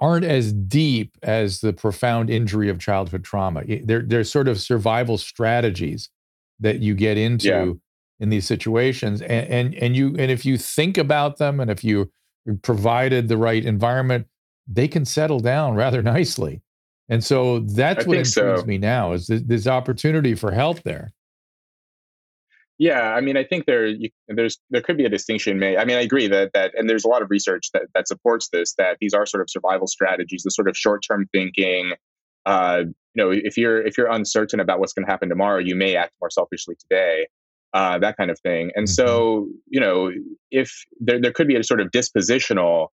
aren't as deep as the profound injury of childhood trauma. They're, they're sort of survival strategies that you get into Yeah. in these situations. And, and, and you, and if you think about them and if you provided the right environment, they can settle down rather nicely. And so that's I what intrigues so. me now is this, this opportunity for help there. Yeah, I mean, I think there you, there's there could be a distinction made. I mean, I agree that that, and there's a lot of research that that supports this. That these are sort of survival strategies, the sort of short term thinking. Uh, you know, if you're if you're uncertain about what's going to happen tomorrow, you may act more selfishly today. Uh, that kind of thing. And so, you know, if there there could be a sort of dispositional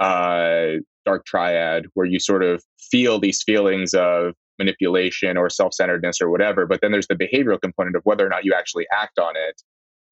uh, dark triad where you sort of feel these feelings of manipulation or self-centeredness or whatever but then there's the behavioral component of whether or not you actually act on it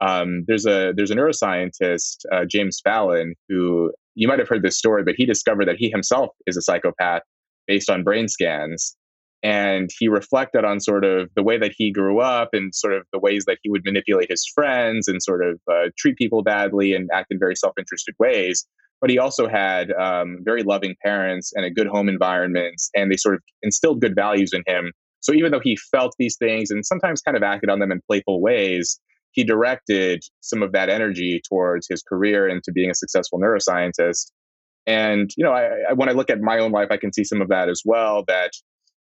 um, there's a there's a neuroscientist uh, james fallon who you might have heard this story but he discovered that he himself is a psychopath based on brain scans and he reflected on sort of the way that he grew up and sort of the ways that he would manipulate his friends and sort of uh, treat people badly and act in very self-interested ways but he also had um, very loving parents and a good home environment, and they sort of instilled good values in him. So even though he felt these things and sometimes kind of acted on them in playful ways, he directed some of that energy towards his career and to being a successful neuroscientist. And you know, I, I, when I look at my own life, I can see some of that as well. That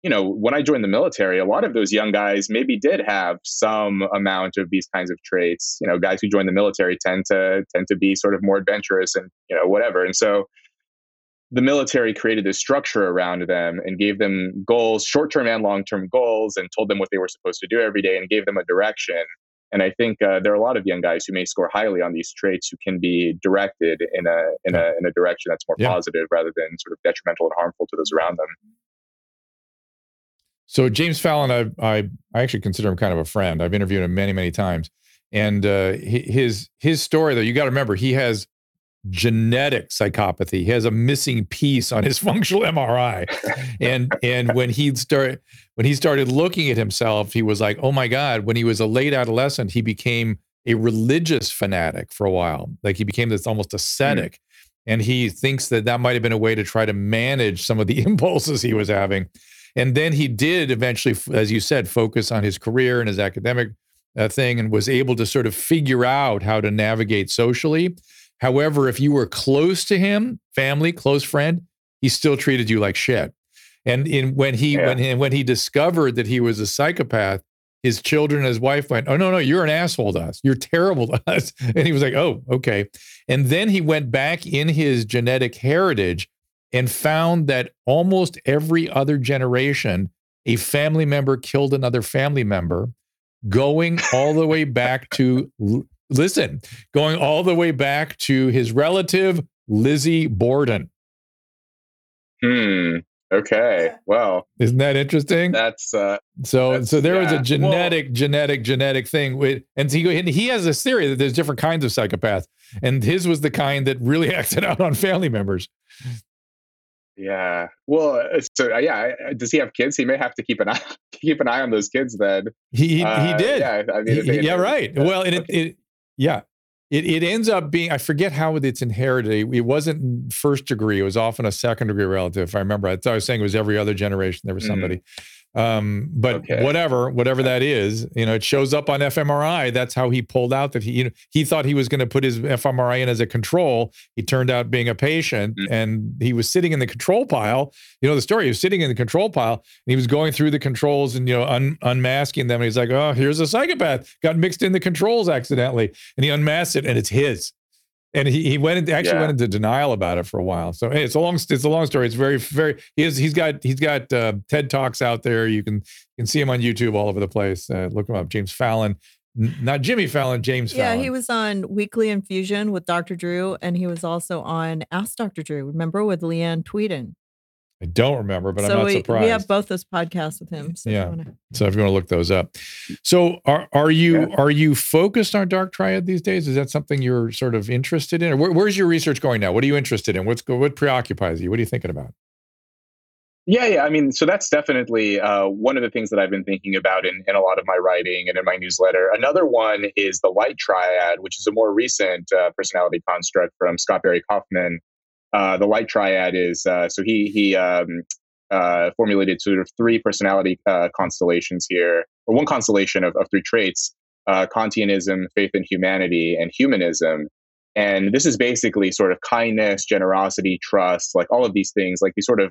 you know, when I joined the military, a lot of those young guys maybe did have some amount of these kinds of traits. You know, guys who join the military tend to tend to be sort of more adventurous and you know whatever. And so the military created this structure around them and gave them goals, short-term and long-term goals, and told them what they were supposed to do every day and gave them a direction. And I think uh, there are a lot of young guys who may score highly on these traits who can be directed in a in a in a direction that's more Yeah. positive rather than sort of detrimental and harmful to those around them. So James Fallon, I, I I actually consider him kind of a friend. I've interviewed him many many times, and uh, his his story though you got to remember he has genetic psychopathy. He has a missing piece on his functional MRI, and and when he started when he started looking at himself, he was like, oh my god. When he was a late adolescent, he became a religious fanatic for a while. Like he became this almost ascetic. And he thinks that that might have been a way to try to manage some of the impulses he was having. And then he did eventually, as you said, focus on his career and his academic uh, thing and was able to sort of figure out how to navigate socially. However, if you were close to him, family, close friend, he still treated you like shit. And in when he Yeah. when he, when he discovered that he was a psychopath, his children and his wife went, "Oh no, no, you're an asshole to us. You're terrible to us." And he was like, "Oh, okay." And then he went back in his genetic heritage and found that almost every other generation, a family member killed another family member, going all the way back to, listen, going all the way back to his relative, Lizzie Borden. Hmm. Okay. Well, Isn't that interesting? that's uh, So, That's- so there was yeah, a well- genetic, genetic, genetic thing. With, and he, and he has this theory that there's different kinds of psychopaths, and his was the kind that really acted out on family members. Yeah. Well, uh, so uh, yeah. uh, Does he have kids? He may have to keep an eye keep an eye on those kids then. He he, he Uh, did. Yeah. I mean, He- yeah, right. that, Well, and it, okay. it yeah, it it ends up being I forget how it's inherited. It wasn't first degree. It was often a second degree relative. If I remember, what I was saying. It was every other generation. There was Mhm. somebody. Um, but Okay. whatever, whatever that is, you know, it shows up on fMRI. That's how he pulled out that he, you know, he thought he was going to put his fMRI in as a control. He turned out being a patient, Mhm. and he was sitting in the control pile. You know the story. He was sitting in the control pile, and he was going through the controls and you know un- unmasking them. And he's like, "Oh, here's a psychopath. Got mixed in the controls accidentally," and he unmasked it, and it's his. And he, he went into, actually Yeah. went into denial about it for a while. So hey, it's a long it's a long story. It's very very he has he's got he's got uh, TED talks out there. You can you can see him on YouTube all over the place. Uh, look him up, James Fallon, N- not Jimmy Fallon, James Yeah, Fallon. he was on Weekly Infusion with Dr. Drew, and he was also on Ask Dr. Drew. Remember with Leanne Tweeden. I don't remember, but so I'm not we, surprised. we have both those podcasts with him. So if you Yeah. wanna- So if you want to look those up, so are are you Yeah. are you focused on dark triad these days? Is that something you're sort of interested in, or where, where's your research going now? What are you interested in? What's go- what preoccupies you? What are you thinking about? Yeah, yeah. I mean, so that's definitely uh, one of the things that I've been thinking about in, in a lot of my writing and in my newsletter. Another one is the light triad, which is a more recent uh, personality construct from Scott Barry Kaufman. Uh, the light triad is uh, so he he um, uh, formulated sort of three personality uh, constellations here, or one constellation of, of three traits: uh, Kantianism, faith in humanity, and humanism. And this is basically sort of kindness, generosity, trust, like all of these things, like these sort of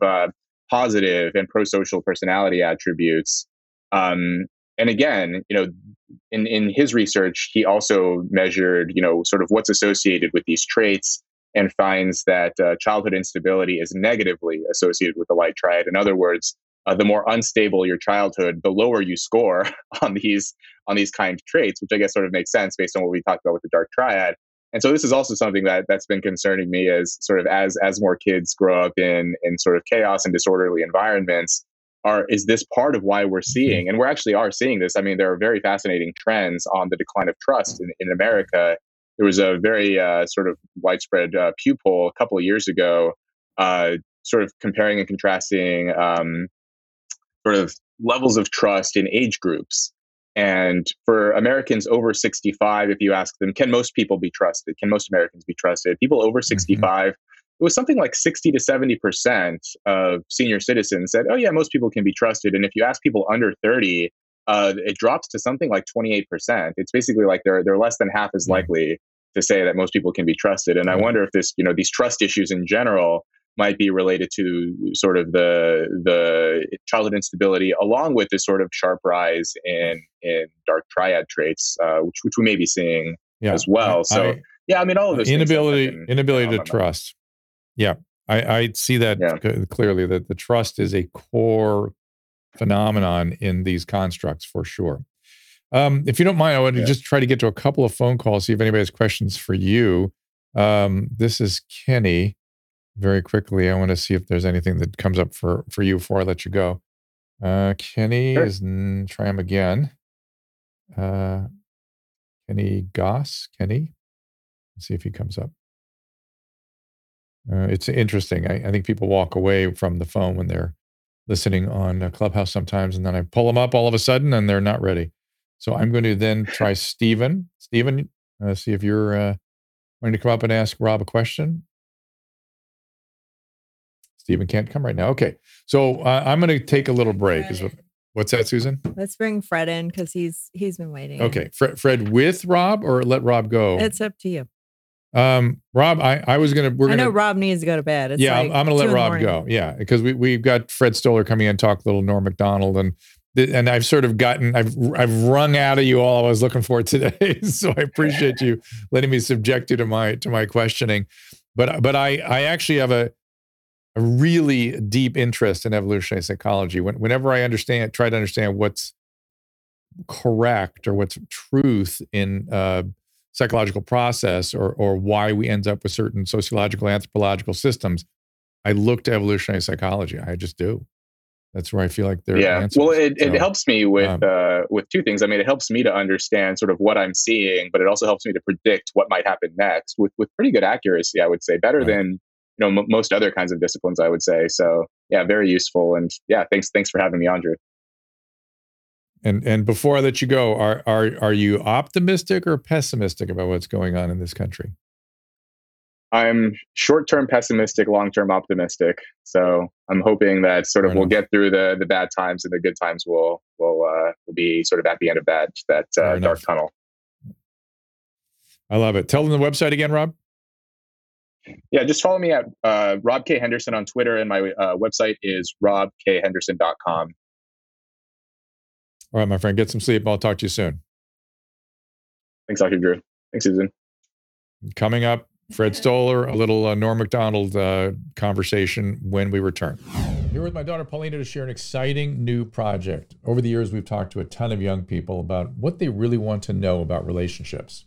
positive and pro-social personality attributes. Um, and again, you know, in in his research, he also measured, you know, sort of what's associated with these traits, and finds that uh, childhood instability is negatively associated with the light triad. In other words, uh, the more unstable your childhood, the lower you score on these on these kind of traits, which I guess sort of makes sense based on what we talked about with the dark triad. And so this is also something that that's been concerning me as sort of as as more kids grow up in in sort of chaos and disorderly environments. Are is this part of why we're seeing, and we're actually are seeing this. I mean, there are very fascinating trends on the decline of trust in, in America. There was a very uh, sort of widespread uh, Pew poll a couple of years ago, uh, sort of comparing and contrasting um, sort of levels of trust in age groups. And for Americans over 65, if you ask them, can most people be trusted? Can most Americans be trusted? People over 65, it was something like 60 to 70% of senior citizens said, oh, yeah, most people can be trusted. And if you ask people under 30, uh, it drops to something like 28%. It's basically like they're, they're less than half as likely to say that most people can be trusted. And I wonder if this, you know, these trust issues in general might be related to sort of the the childhood instability, along with this sort of sharp rise in in dark triad traits, uh, which which we may be seeing Yeah, as well. So I- yeah, I mean, all of have inability inability to trust. Yeah, I, I see that Yeah. c- clearly. That the trust is a core phenomenon in these constructs for sure. Um, if you don't mind, I want to Yeah. just try to get to a couple of phone calls, see if anybody has questions for you. Um, this is Kenny. Very quickly, I want to see if there's anything that comes up for for you before I let you go. Uh, Kenny Sure. is try him again. Uh, Kenny Goss, Kenny. Let's see if he comes up. Uh, it's interesting. I, I think people walk away from the phone when they're listening on uh, Clubhouse sometimes, and then I pull them up all of a sudden, and they're not ready. So I'm going to then try Stephen. Stephen, uh, see if you're uh, wanting to come up and ask Rob a question. Stephen can't come right now. Okay, so uh, I'm going to take a little break. Is what, what's that, Susan? Let's bring Fred in because he's he's been waiting. Okay, Fred, Fred with Rob or let Rob go. It's up to you. Um, Rob, I, I was gonna we're I gonna know Rob needs to go to bed. It's yeah, like I'm, I'm gonna let Rob go. Yeah, because we we've got Fred Stoller coming in, talk a little Norm Macdonald, and and I've sort of gotten I've I've wrung out of you all I was looking for today. so I appreciate you letting me subject you to my to my questioning. But but I I actually have a a really deep interest in evolutionary psychology. When, whenever I understand, try to understand what's correct or what's truth in uh, psychological process or or why we end up with certain sociological anthropological systems i look to evolutionary psychology i just do that's where i feel like there are yeah. Answers. well it, it So, helps me with um, uh, with two things. I mean it helps me to understand sort of what i'm seeing but it also helps me to predict what might happen next with with pretty good accuracy i would say better Right. than you know m- most other kinds of disciplines i would say. So yeah very useful and yeah thanks thanks for having me on drew and and before i let you go are are are you optimistic or pessimistic about what's going on in this country i'm short-term pessimistic long-term optimistic so i'm hoping that sort of Fair we'll enough. get through the the bad times and the good times will will uh will be sort of at the end of that that uh, dark tunnel i love it tell them the website again rob yeah, just follow me at uh, Rob K. Henderson on Twitter, and my uh, website is robkhenderson.com. all right my friend get some sleep i'll talk to you soon Thanks, Dr. Drew. Thanks, Susan. coming up Fred Stoller, a little uh, Norm Macdonald uh, conversation when we return. Here with my daughter Paulina to share an exciting new project. Over the years, we've talked to a ton of young people about what they really want to know about relationships.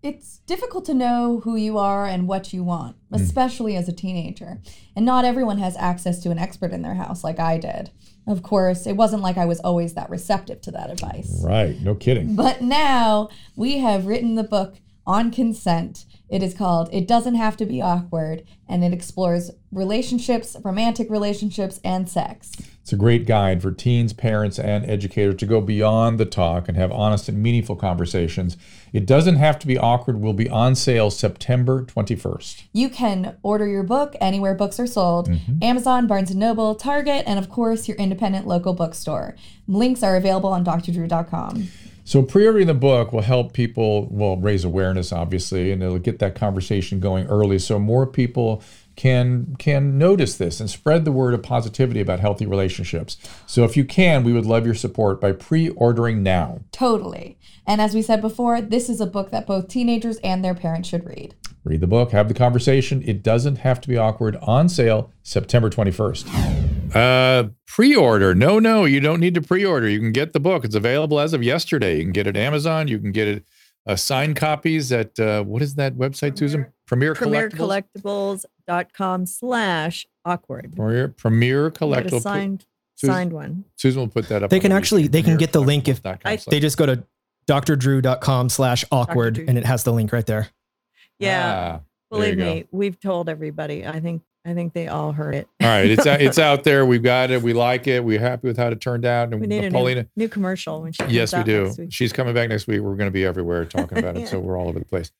It's difficult to know who you are and what you want, especially as a teenager. And not everyone has access to an expert in their house like I did. Of course, it wasn't like I was always that receptive to that advice. Right, no kidding. But now we have written the book on consent. It is called It Doesn't Have to Be Awkward, and it explores relationships, romantic relationships, and sex. It's a great guide for teens, parents, and educators to go beyond the talk and have honest and meaningful conversations. It doesn't have to be awkward. Will be on sale September 21st. You can order your book anywhere books are sold mm-hmm. Amazon, Barnes & Noble, Target, and of course, your independent local bookstore. Links are available on drdrew.com. So pre-ordering the book will help people, well, raise awareness, obviously, and it'll get that conversation going early, so more people can can notice this and spread the word of positivity about healthy relationships. So if you can, we would love your support by pre-ordering now. Totally. And as we said before, this is a book that both teenagers and their parents should read. Read the book, have the conversation. It doesn't have to be awkward. On sale September 21st. Uh, pre-order. No, no, you don't need to pre-order. You can get the book. It's available as of yesterday. You can get it at Amazon. You can get it uh, signed copies at uh, what is that website, Susan? Premier Collectibles. premiercollectibles.com slash awkward. Premier, Premier Get a Collectible. signed, Susan- signed one. Susan will put that up. They can the actually- they can get the link if- I- They just go to drdrew.com slash awkward and it has the link right there. Yeah. Ah, Believe go. me, we've told everybody. I think I think they all heard it. All right, it's out, it's out there. We've got it. We like it. We're happy with how it turned out. And We need a Paulina, new, new commercial when she comes Yes, we do. She's coming back next week. We're going to be everywhere talking about it. So we're all over the place.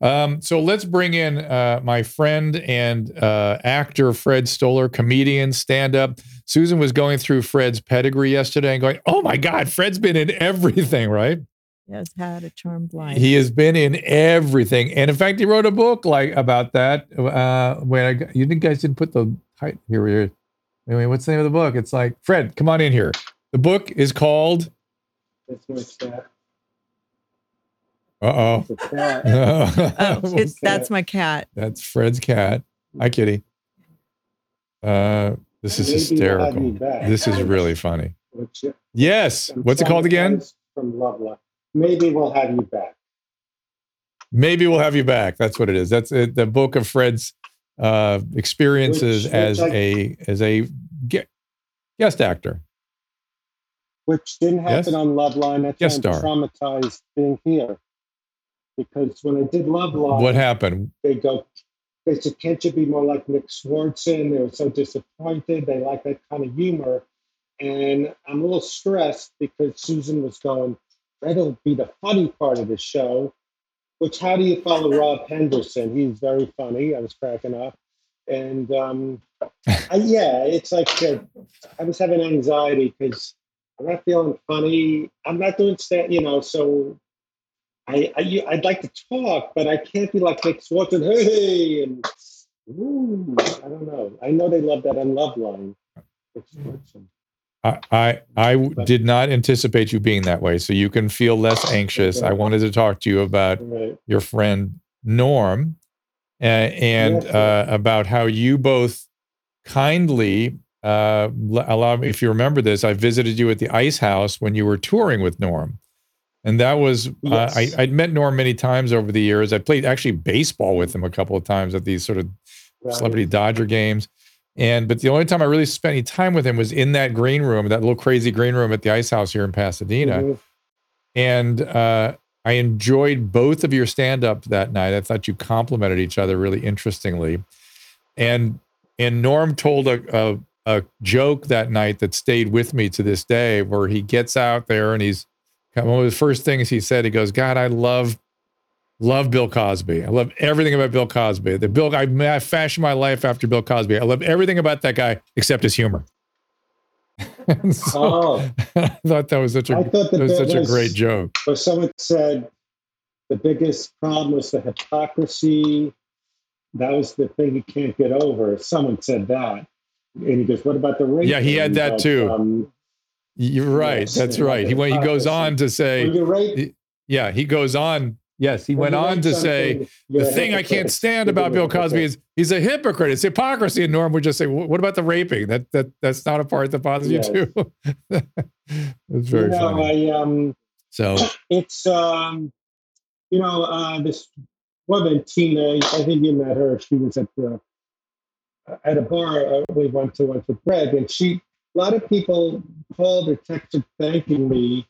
Um, so let's bring in uh, my friend and uh, actor Fred Stoller, comedian, stand up. Susan was going through Fred's pedigree yesterday and going, "Oh my God, Fred's been in everything, right? He has had a charmed life. He has been in everything, and in fact, he wrote a book like about that. Uh, when I, got- you think guys didn't put the height here? Here, anyway, what's the name of the book? It's like Fred, come on in here. The book is called. That's my cat. Uh It's a cat. oh. oh, it's, that's my cat. That's Fred's cat. Hi, Kitty. Uh, this is Maybe you'll have hysterical. This is really funny. Yes. What's it called again? traumatized From Lovelock. Maybe we'll have you back. Maybe we'll have you back. That's what it is. That's it, the book of Fred's uh, experiences Which- which as I- a as a ge- guest actor. Which didn't happen Yes. on Loveline. That's Guest why I'm star. traumatized being here. Because when I did Love Loveline, What happened? they go, they said, can't you be more like Nick Swardson? They were so disappointed. They like that kind of humor. And I'm a little stressed because Susan was going, that'll be the funny part of the show. Which, how do you follow Rob Henderson? He's very funny. I was cracking up. And um, I, yeah, it's like uh, I was having anxiety because I'm not feeling funny. I'm not doing stand, you know, so I, I I'd like to talk, but I can't be like Nick Swardson, hey, and ooh, I don't know. I know they love that on Love Line. Nick Swardson. I, I I did not anticipate you being that way, so you can feel less anxious. I wanted to talk to you about your friend Norm, uh, and uh, about how you both kindly uh, allow me. If you remember this, I visited you at the Ice House when you were touring with Norm, and that was uh, Yes. I, I'd met Norm many times over the years. I played actually baseball with him a couple of times at these sort of Right. celebrity Dodger games. And but the only time I really spent any time with him was in that green room, that little crazy green room at the Ice House here in Pasadena Mhm. and uh, I enjoyed both of your stand up that night. I thought you complimented each other really interestingly, and and Norm told a, a a joke that night that stayed with me to this day, where he gets out there and he's one of the first things he said. He goes, "God, I love." Love Bill Cosby. I love everything about Bill Cosby. The Bill, I, I fashioned my life after Bill Cosby. I love everything about that guy except his humor. So, Oh, I thought that was such a that was such a great joke. but someone said the biggest problem was the hypocrisy. That was the thing he can't get over. Someone said that. And he goes, What about the race? Yeah, he had that too. Um, You're right. Yes, That's right. He he goes on to say, rate, yeah, he goes on Yes, he When went on to say the thing I can't stand about Bill Cosby is he's a hypocrite. It's hypocrisy. And Norm would just say, "What about the raping? That that that's not a part that bothers Yes. you too." It's very you know, funny. I um, So it's um, you know, uh, this woman Tina. I think you met her. She was at the at a bar uh, we went to once with Greg, and she. A lot of people called or texted thanking me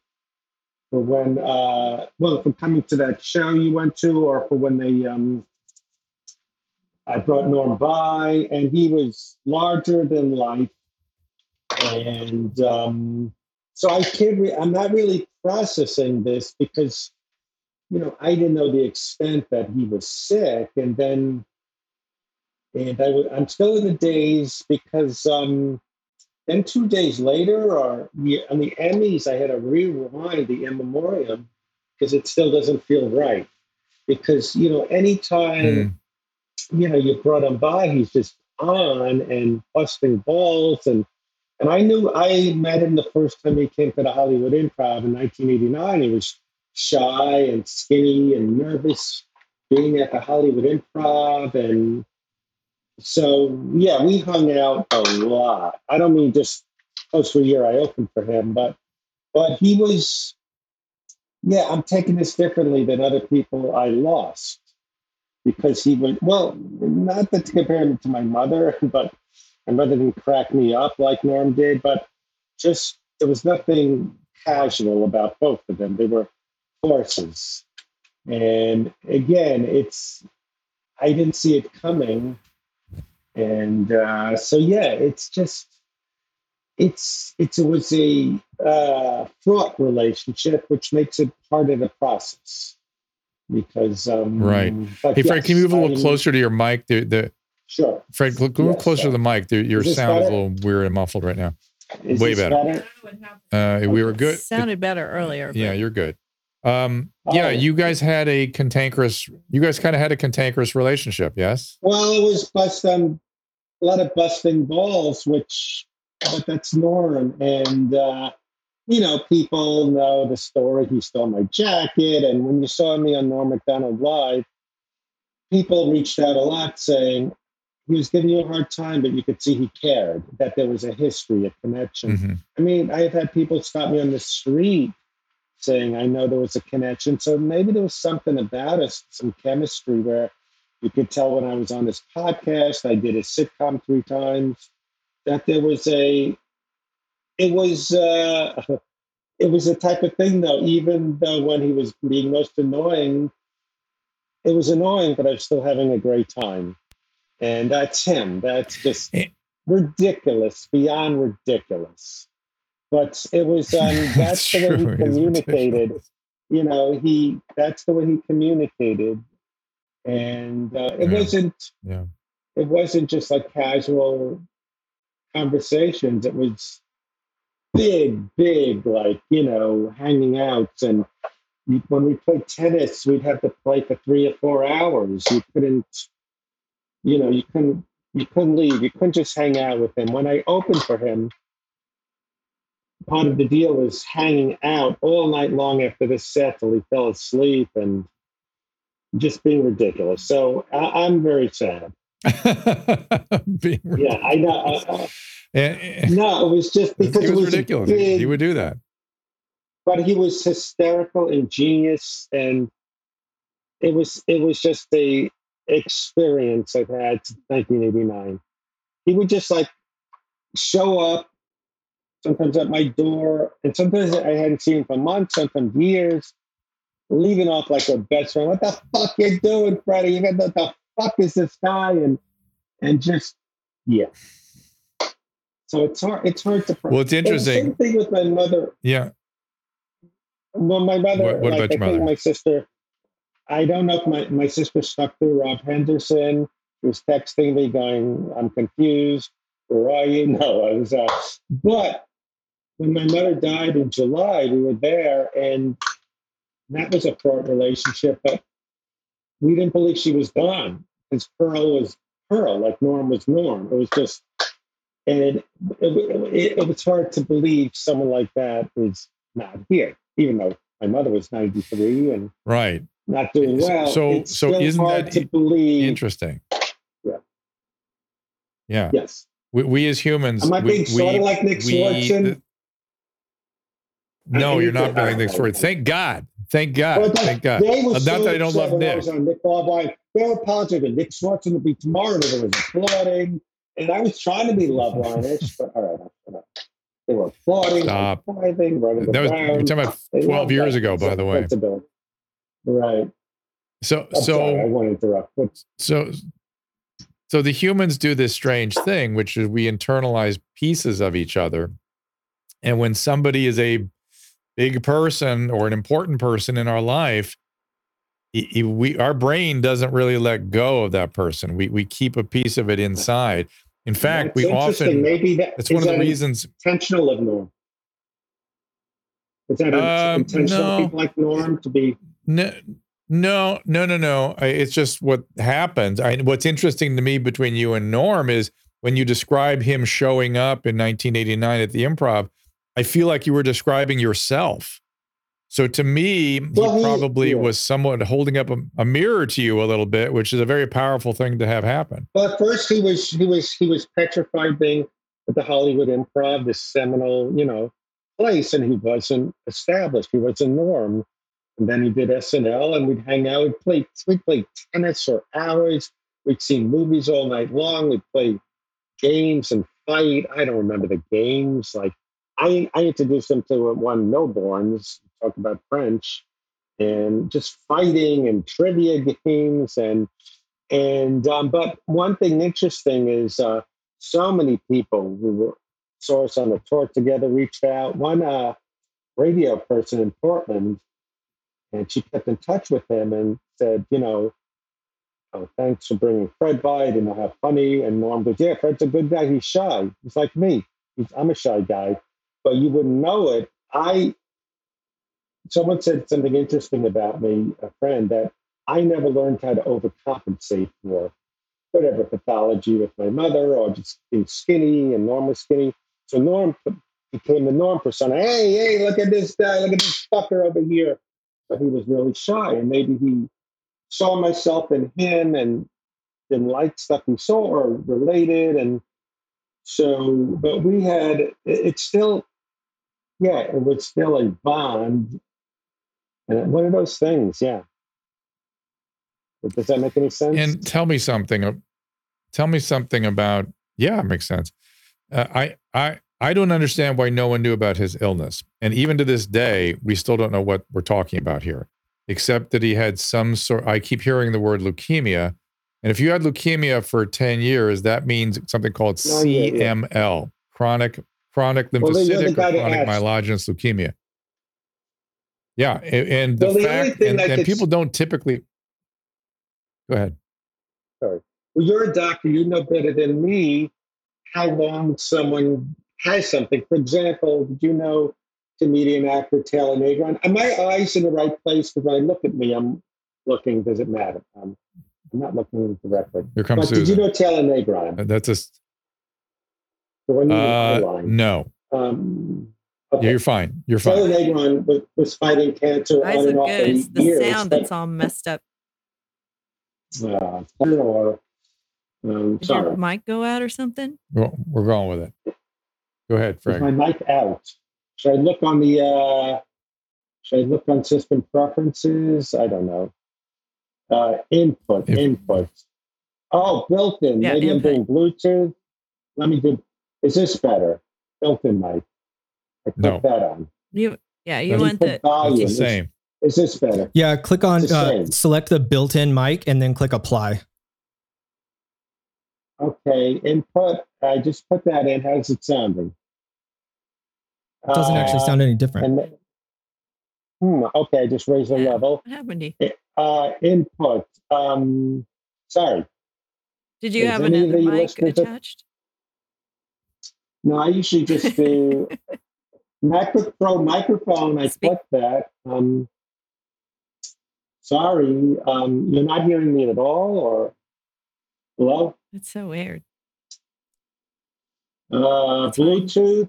for when, uh, well, for coming to that show you went to, or for when they um, I brought Norm by, and he was larger than life, and um, so I can't. Re- I'm not really processing this because, you know, I didn't know the extent that he was sick, and then, and I w- I'm still in the days because um, then two days later, or on the Emmys, I had to rewind the in memoriam because it still doesn't feel right. Because you know, anytime mm, you know, you brought him by, he's just on and busting balls. And and I knew I met him the first time he came to the Hollywood Improv in 1989. He was shy and skinny and nervous being at the Hollywood Improv. And so, yeah, we hung out a lot. I don't mean just close to a year I opened for him, but but he was, yeah, I'm taking this differently than other people I lost because he would well not to compare him to my mother but my mother didn't crack me up like norm did but just there was nothing casual about both of them. They were forces and again it's i didn't see it coming and uh, so yeah it's just it's it's it was a uh, fraught relationship which makes it part of the process because um Right. but hey, Fred, can you move a little I'm- closer to your mic? The, the Sure. Fred, cl- move Yes, closer to uh, the mic. The, your is sound is a little weird and muffled right now. Is Way this better. Uh, we were good. It Sounded better earlier. Yeah, you're good. Um, yeah, Oh. you guys had a cantankerous. You guys kind of had a cantankerous relationship, yes? Well, it was bust um, a lot of busting balls, which but that's norm. And uh, you know, people know the story. He stole my jacket, and when you saw me on Norm Macdonald Live, people reached out a lot saying he was giving you a hard time, but you could see he cared that there was a history, a connection. hmm I mean, I've had people stop me on the street saying, I know there was a connection. So maybe there was something about us, some chemistry where you could tell when I was on this podcast, I did a sitcom three times, that there was a, it was, uh, it was a type of thing though, even though when he was being most annoying, it was annoying, but I was still having a great time. And that's him. That's just Eh. ridiculous, beyond ridiculous. But it was um, that's the way he communicated. You know, he that's the way he communicated, and uh, it Yeah. wasn't Yeah. it wasn't just like casual conversations. It was big, big, like you know, hanging out. And when we played tennis, we'd have to play for three or four hours. You couldn't, you know, you couldn't you couldn't leave. You couldn't just hang out with him. When I opened for him, part of the deal was hanging out all night long after the set till he fell asleep and just being ridiculous. So I, I'm very sad. Being Yeah, I know. Uh, uh, no, it was just because it was was ridiculous. big- he would do that. but he was hysterical and genius, and it was it was just a experience I've had since 1989. He would just like show up sometimes at my door, and sometimes I hadn't seen him for months, sometimes years, leaving off like a best friend. What the fuck you doing, Freddie? You got what the fuck is this guy? And and just yeah. So it's hard. It's hard to. Well, it's And interesting. Same thing with my mother. Yeah. Well, my mother, What- what like, about your I think mother? my sister, I don't know if my, my sister stuck to Rob Henderson. She was texting me going, I'm confused. Where are you? No, I was, uh, but when my mother died in July, we were there and that was a fraught relationship, but we didn't believe she was gone because Pearl was Pearl, like Norm was Norm. It was just, and it, it, it was hard to believe someone like that is not here, even though my mother was 93 and Right. not doing well. So- it's so isn't hard that to believe? Interesting. Yeah. Yeah. Yes. We, we as humans. Am I we, sort we- of like Nick we- Swardson? no, you're not to- being like Nick I- Thank God. Thank God. They- Thank God. They were uh, Not so that I don't love Nick. on Nick Barbine. They were positive Nick Swardson would be tomorrow, and there was applauding. And I was trying to be love line-ish, but all right, I'll shut up. They were applauding, Stop. driving, running That was you're talking about They 12 years that ago, by the way. Right. So I'm sorry, I so won't interrupt. But so so the humans do this strange thing, which is we internalize pieces of each other. And when somebody is a big person or an important person in our life, we our brain doesn't really let go of that person. We we keep a piece of it inside. In fact, that's we often maybe that that's one of the reasons intentional of Norm. Is that Um, intentional? no. People like Norm to be No, no, no, no, no. I- It's just what happens. I, what's interesting to me between you and Norm is when you describe him showing up in 1989 at the Improv. I feel like you were describing yourself. So to me, Well, he he- probably yeah. was somewhat holding up a, a mirror to you a little bit, which is a very powerful thing to have happen. Well, at first he was he was he was petrified being at the Hollywood Improv, this seminal, you know, place, and he wasn't established. He was a norm. And then he did SNL, and we'd hang out. We'd play we'd play tennis for hours. We'd see movies all night long. We'd play games and fight. I don't remember the games. Like I I introduced him to one Milborn's talk about French, and just fighting and trivia games and and um, but one thing interesting is uh, so many people who were, saw us on the tour together reached out. One uh, radio person in Portland, and she kept in touch with him and said, you know, oh, thanks for bringing Fred by. I didn't know how funny. And Norm goes, yeah, Fred's a good guy. He's shy. He's like me. He's, I'm a shy guy, but you wouldn't know it. I someone said something interesting about me, a friend, that I never learned how to overcompensate for whatever pathology with my mother or just being skinny and Norm was skinny. So Norm became the Norm persona. Hey, hey, look at this guy, look at this fucker over here. But he was really shy, and maybe he saw myself in him and didn't like stuff he saw or related. And so, but we had, it- it's still, yeah, it was still a bond. And one of those things, yeah. But Does that make any sense? And tell me something. Tell me something about. Yeah, it makes sense. Uh, I I I don't understand why no one knew about his illness, and even to this day, we still don't know what we're talking about here, except that he had some sort. I keep hearing the word leukemia, and if you had leukemia for ten years, that means something called Oh, yeah, yeah. CML, chronic chronic Well, then you're the lymphocytic guy or chronic ask. myelogenous leukemia. Yeah, and the Well, the fact thing and, and people don't typically. Go ahead. Sorry. Well, you're a doctor. You know better than me how long someone has something. For example, did you know comedian actor Taylor Negron? Are my eyes in the right place? Because when I look at me, I'm looking. Does it matter? Um, I'm not looking directly. Here comes But did you know Taylor Negron? That's a s- The one you uh, line. no. Um, Yeah, you're fine. You're Taylor fine. Negron was, was fighting cancer Eyes on and off good. It's the years. sound but- that's all messed up. Uh, or, um, Did sorry. your mic go out or something? Uh, We're, we're going with it. Go ahead, Frank. Is my mic out? Should I look on the? Uh, should I look on system preferences? I don't know. Uh, input, If- input. Oh, built-in. Yeah, Maybe I'm doing. Bluetooth. Let me do. Is this better? Built-in mic. I put No. that on. You yeah, you want Input the It's the same. Is, this better? Yeah, click on the uh, select the built-in mic and then click apply. Okay, input. I just put that in. How's it sounding? It doesn't actually Uh, sound any different. And, hmm, okay, just raise the Yeah. level. what happened to you? Uh, input. Um, sorry. Did you Is have any of another mic attached? No, I usually just do MacBook Pro microphone. I Speak- put that. Um, sorry, um, you're not hearing me at all, or hello? That's so weird. Uh, Bluetooth,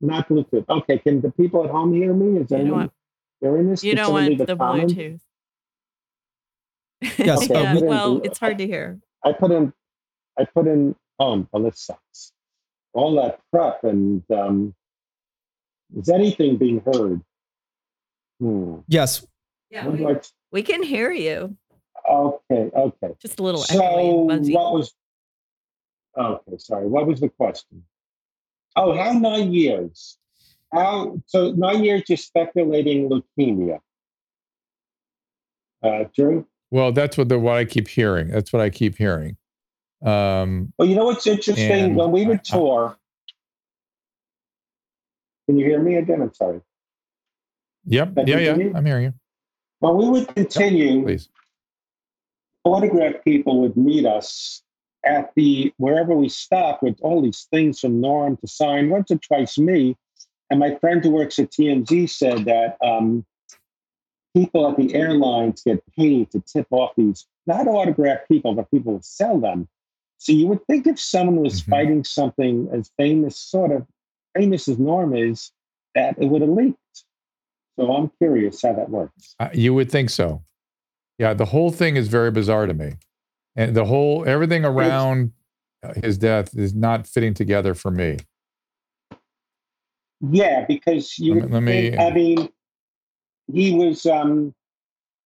not Bluetooth. Okay, can the people at home hear me? Is You don't anyone want hearing this? you Can don't want leave the comment? Bluetooth. Yes. Okay. yeah, we- well, it's hard to hear. I put in, I put in, oh, well, this sucks. All that prep and um, is anything being heard? Hmm. yes. Yeah, we, do I- we can hear you. Okay, okay. Just a little So echoey and buzzy. what was? Okay, sorry. What was the question? Oh, how nine years? How so? Nine years? You're speculating leukemia. Uh, Drew. Well, that's what the what I keep hearing. That's what I keep hearing. Um, Well, you know what's interesting? When we would tour, can you hear me again? I'm sorry. yep. Can Yeah, yeah. hear? I'm hearing you. When we would continue, Please. autograph people would meet us at the wherever we stopped with all these things from Norm to sign once or twice me. And my friend who works at TMZ said that um, people at the airlines get paid to tip off these not autograph people, but people who sell them. So you would think if someone was Mhm. fighting something as famous, sort of famous as Norm is, that it would have leaked. So I'm curious how that works. Uh, you would think so. Yeah, the whole thing is very bizarre to me, and the whole everything around uh, his death is not fitting together for me. Yeah, because you. Let me- let me- think- I mean, he was. um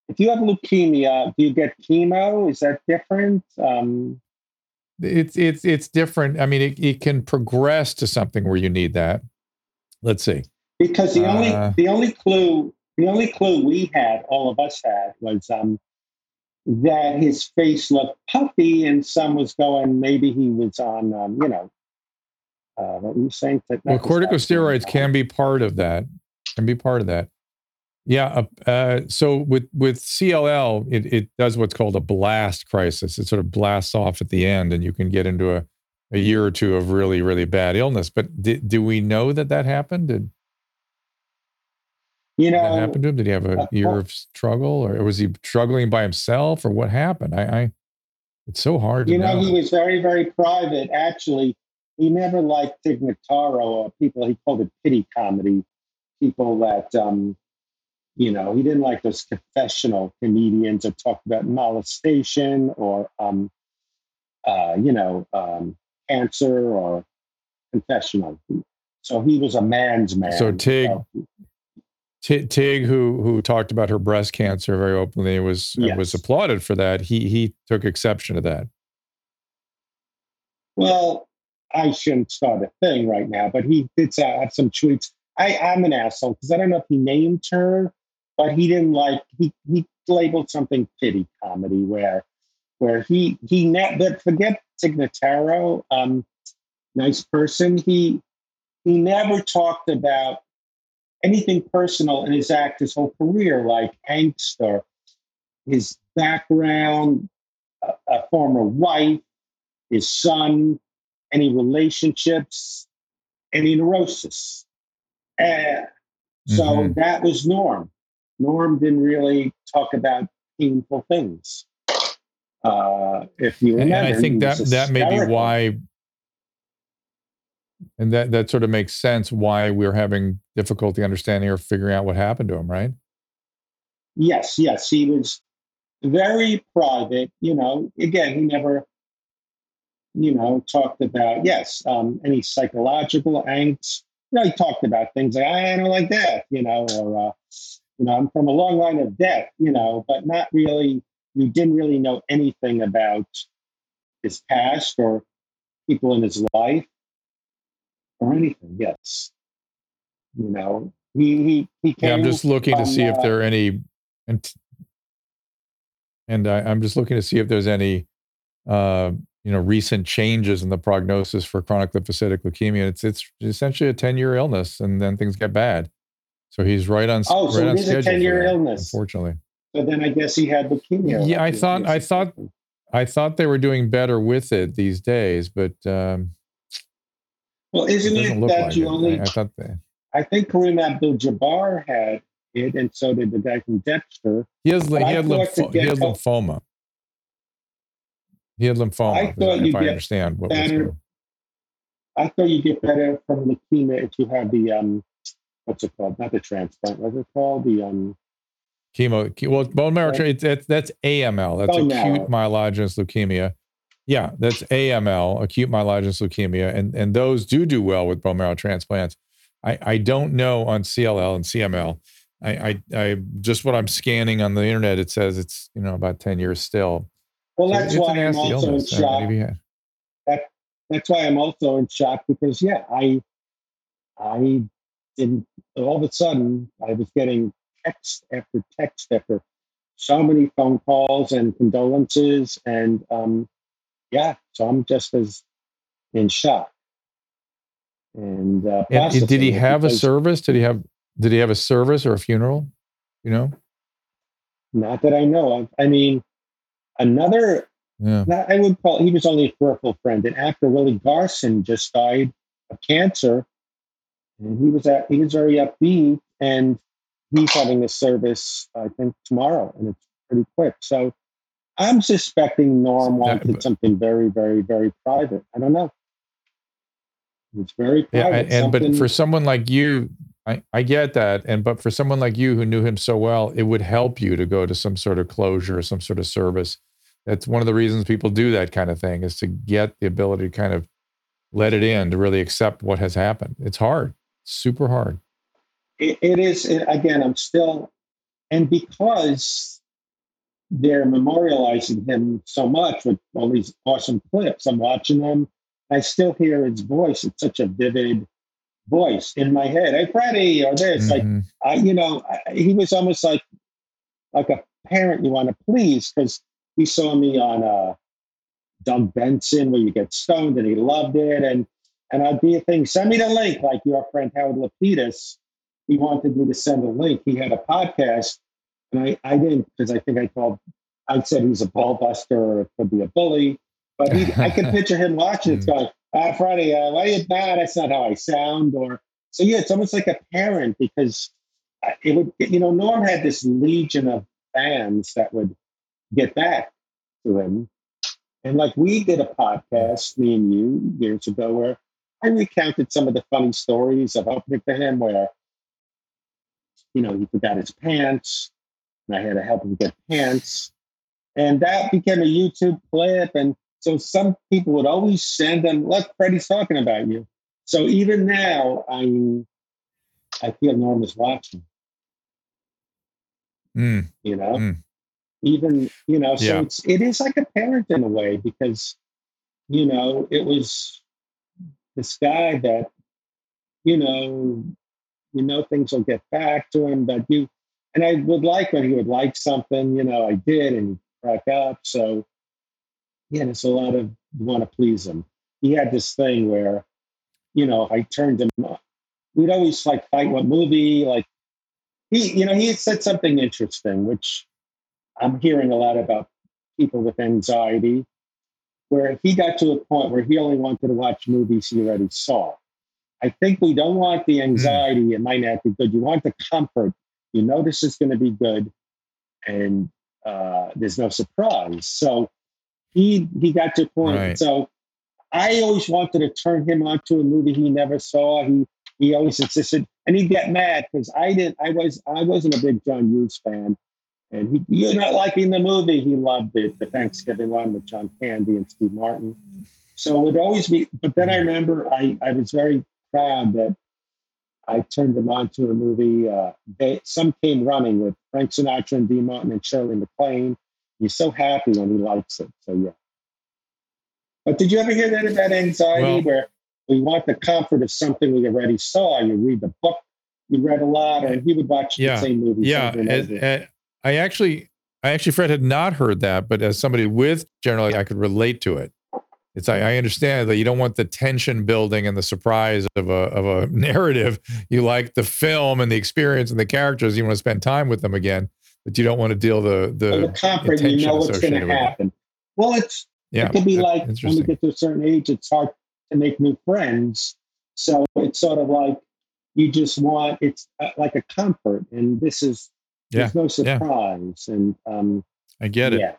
If you have leukemia, do you get chemo? Is that different? Um It's it's it's different. I mean, it, it can progress to something where you need that. Let's see. Because the Uh, only the only clue the only clue we had, all of us had, was um that his face looked puffy, and some was going maybe he was on, um, you know, uh, what were you saying? Well, corticosteroids can be part of that. Can be part of that. Yeah. Uh, uh, so with with CLL, it it does what's called a blast crisis. It sort of blasts off at the end, and you can get into a a year or two of really really bad illness. But did, do we know that that happened? Did, You did that know, happen to him? Did he have a uh, year of struggle, or was he struggling by himself, or what happened? I, I it's so hard to You know, know. he was very, very private. Actually, he never liked Tig Notaro or people. He called it pity comedy. People that, um, you know, he didn't like those confessional comedians that talked about molestation or, um, uh, you know, um, cancer or confessional. So he was a man's man. So Tig- So- T- Tig, who who talked about her breast cancer very openly, was uh, was applauded for that. He he took exception to that. Well, I shouldn't start a thing right now, but he did have some tweets. I, I'm an asshole because I don't know if he named her, but he didn't like he he labeled something pity comedy where where he he ne- but forget Tig Notaro, um, nice person. He he never talked about anything personal in his act his whole career, like angst or his background, a, a former wife, his son, any relationships, any neurosis. Uh, so Mhm. that was Norm. Norm didn't really talk about painful things. Uh, if you And, remember, and I think that that may be why, and that that sort of makes sense why we're having difficulty understanding or figuring out what happened to him, right? Yes, yes, he was very private. You know, again, he never, you know, talked about yes, um, any psychological angst. You know, he talked about things like I don't like that, you know, or uh, you know, I'm from a long line of debt, you know, but not really. You didn't really know anything about his past or people in his life or anything. Yes, you know, he he he came. Yeah, I'm just looking to see if uh, there are any, and and I, I'm just looking to see if there's any, uh, you know, recent changes in the prognosis for chronic lymphocytic leukemia. It's it's essentially a 10 year illness, and then things get bad. So he's right on. Oh, so right it on is a 10-year illness. Unfortunately, So then I guess he had leukemia. Yeah, I thought- I thought- I thought they were doing better with it these days, but um, Well, isn't it look that like you it. only? I, thought they, I think Kareem Abdul-Jabbar had it, and so did the guy from Dexter. he has he had, lympho- he had lymphoma. He had lymphoma. I if- thought if you'd I get understand what better. I thought you get better from leukemia if you have the um, what's it called? Not the transplant. What's it called? The um, chemo. Well, bone marrow. Right. That's that's AML. That's Bone acute marrow. myelogenous leukemia. Yeah, that's AML, acute myelogenous leukemia, and and those do do well with bone marrow transplants. I I don't know on CLL and CML. I I, I just what I'm scanning on the internet. It says it's you know about ten years still. Well, So that's why I'm also in illness. Uh, shock. maybe, yeah. That's why I'm also in shock because yeah, I I didn't all of a sudden I was getting text after text after so many phone calls and condolences and um yeah, so I'm just as in shock. And, uh, And did he have a service? Did he have did he have a service or a funeral? You know? Not that I know of. I mean, another Yeah. I would call he was only a peripheral friend. And after Willie Garson just died of cancer, and he was at he was very upbeat, and he's having a service I think tomorrow, and it's pretty quick. So I'm suspecting Norm Yeah, wanted something very, very, very private. I don't know. It's very Yeah, private. and, and but for someone like you, I, I get that. And but for someone like you who knew him so well, it would help you to go to some sort of closure or some sort of service. That's one of the reasons people do that kind of thing is to get the ability to kind of let it in, to really accept what has happened. It's hard, super hard. it, it is it- again i'm still and because they're memorializing him so much with all these awesome clips i'm watching them i still hear his voice it's such a vivid voice in my head hey freddie or this like Mhm. I, you know I, he was almost like like a parent you want to please because he saw me on uh doug benson where you get stoned and he loved it and and i'd be a thing send me the link like your friend howard lapidus. He wanted me to send a link. He had a podcast and i i didn't because i think i called, i said he's a ball buster or it could be a bully but he, i could picture him watching it going ah friday uh, why you nah, that's not how i sound or so yeah it's almost like a parent because uh, it would you know norm had this legion of fans that would get back to him. And like we did a podcast me and you years ago where i recounted some of the funny stories of helping to him where you know he forgot his pants and i had to help him get pants and that became a youtube clip and so some people would always send them look freddie's talking about you so even now i'm i feel norm is watching Mm. you know Mm. even you know so Yeah. it's it is like a parent in a way because you know it was this guy that you know you know things will get back to him but you and i would like when he would like something you know i did and he'd crack up so yeah there's a lot of want to please him. He had this thing where you know i turned him on. We'd always like fight what movie like he you know he had said something interesting which i'm hearing a lot about people with anxiety where he got to a point where he only wanted to watch movies he already saw. I think we don't want the anxiety. It might not be good. You want the comfort. You know this is going to be good and uh, there's no surprise. So he he got to a point. Right. so i always wanted to turn him on to a movie he never saw. He he always insisted and he'd get mad because i didn't i was i wasn't a big john hughes fan and he, you're not liking the movie. He loved it the thanksgiving one with john candy and steve martin. So it would always be but then i remember i i was very proud that i turned him on to a movie uh they some came running with frank sinatra and dean martin and shirley maclaine. He's so happy when he likes it. So yeah. But did you ever hear that about anxiety Well- where we want the comfort of something we already saw? You read the book you read a lot and he would watch Yeah. the same movie Yeah, over and and- over. and I actually, I actually, Fred had not heard that, but as somebody with generally, I could relate to it. It's I, I understand that you don't want the tension building and the surprise of a of a narrative. You like the film and the experience and the characters. You want to spend time with them again, but you don't want to deal the the, and the comfort, you know what's going to it. happen. Well, it's Yeah, it could be like when we interesting. get to a certain age, it's hard to make new friends. So it's sort of like you just want it's uh, like a comfort, and this is there's no yeah. surprise, and um, I get it. yeah,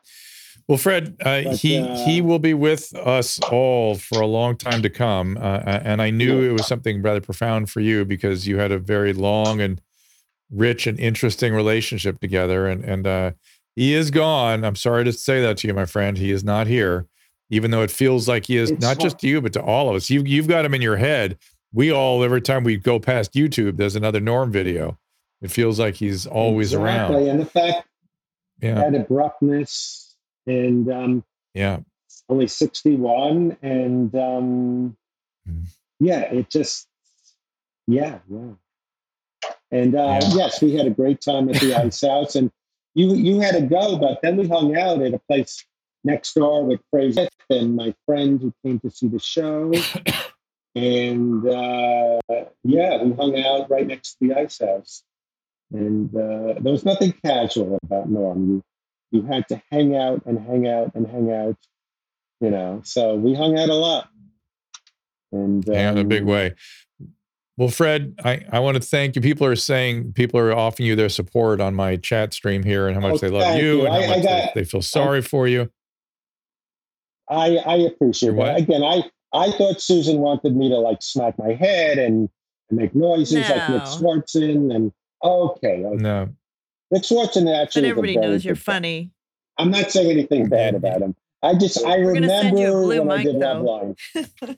Well, Fred, uh, But, he uh, he will be with us all for a long time to come, uh, and I knew it was something rather profound for you because you had a very long and rich and interesting relationship together. And and uh, he is gone. I'm sorry to say that to you, my friend. He is not here, even though it feels like he is not hard- just to you, but to all of us. You you've got him in your head. We all every time we go past YouTube, there's another Norm video. It feels like he's always Exactly. around. And the fact Yeah, that abruptness and um, yeah. only 61 and um Mm. yeah it just yeah yeah and uh Yeah. yes we had a great time at the ice house and you you had to go but then we hung out at a place next door with Fraser and my friend who came to see the show and uh yeah we hung out right next to the ice house and uh there was nothing casual about norm you you had to hang out and hang out and hang out you know so we hung out a lot and Yeah, in a big um, way. Well, Fred, I, I want to thank you. People are saying people are offering you their support on my chat stream here and how much Oh, they love you you. and how I- I much they, got- they feel sorry for you. i i appreciate Your what? that again i i thought susan wanted me to like smack my head and, and make noises like nick No. Swardson and okay, okay. No. nick Swardson actually But is a everybody knows you're good guy. funny. i'm not saying anything bad about him i just i We're gonna remember send you a blue when i mic, did though. Love Line.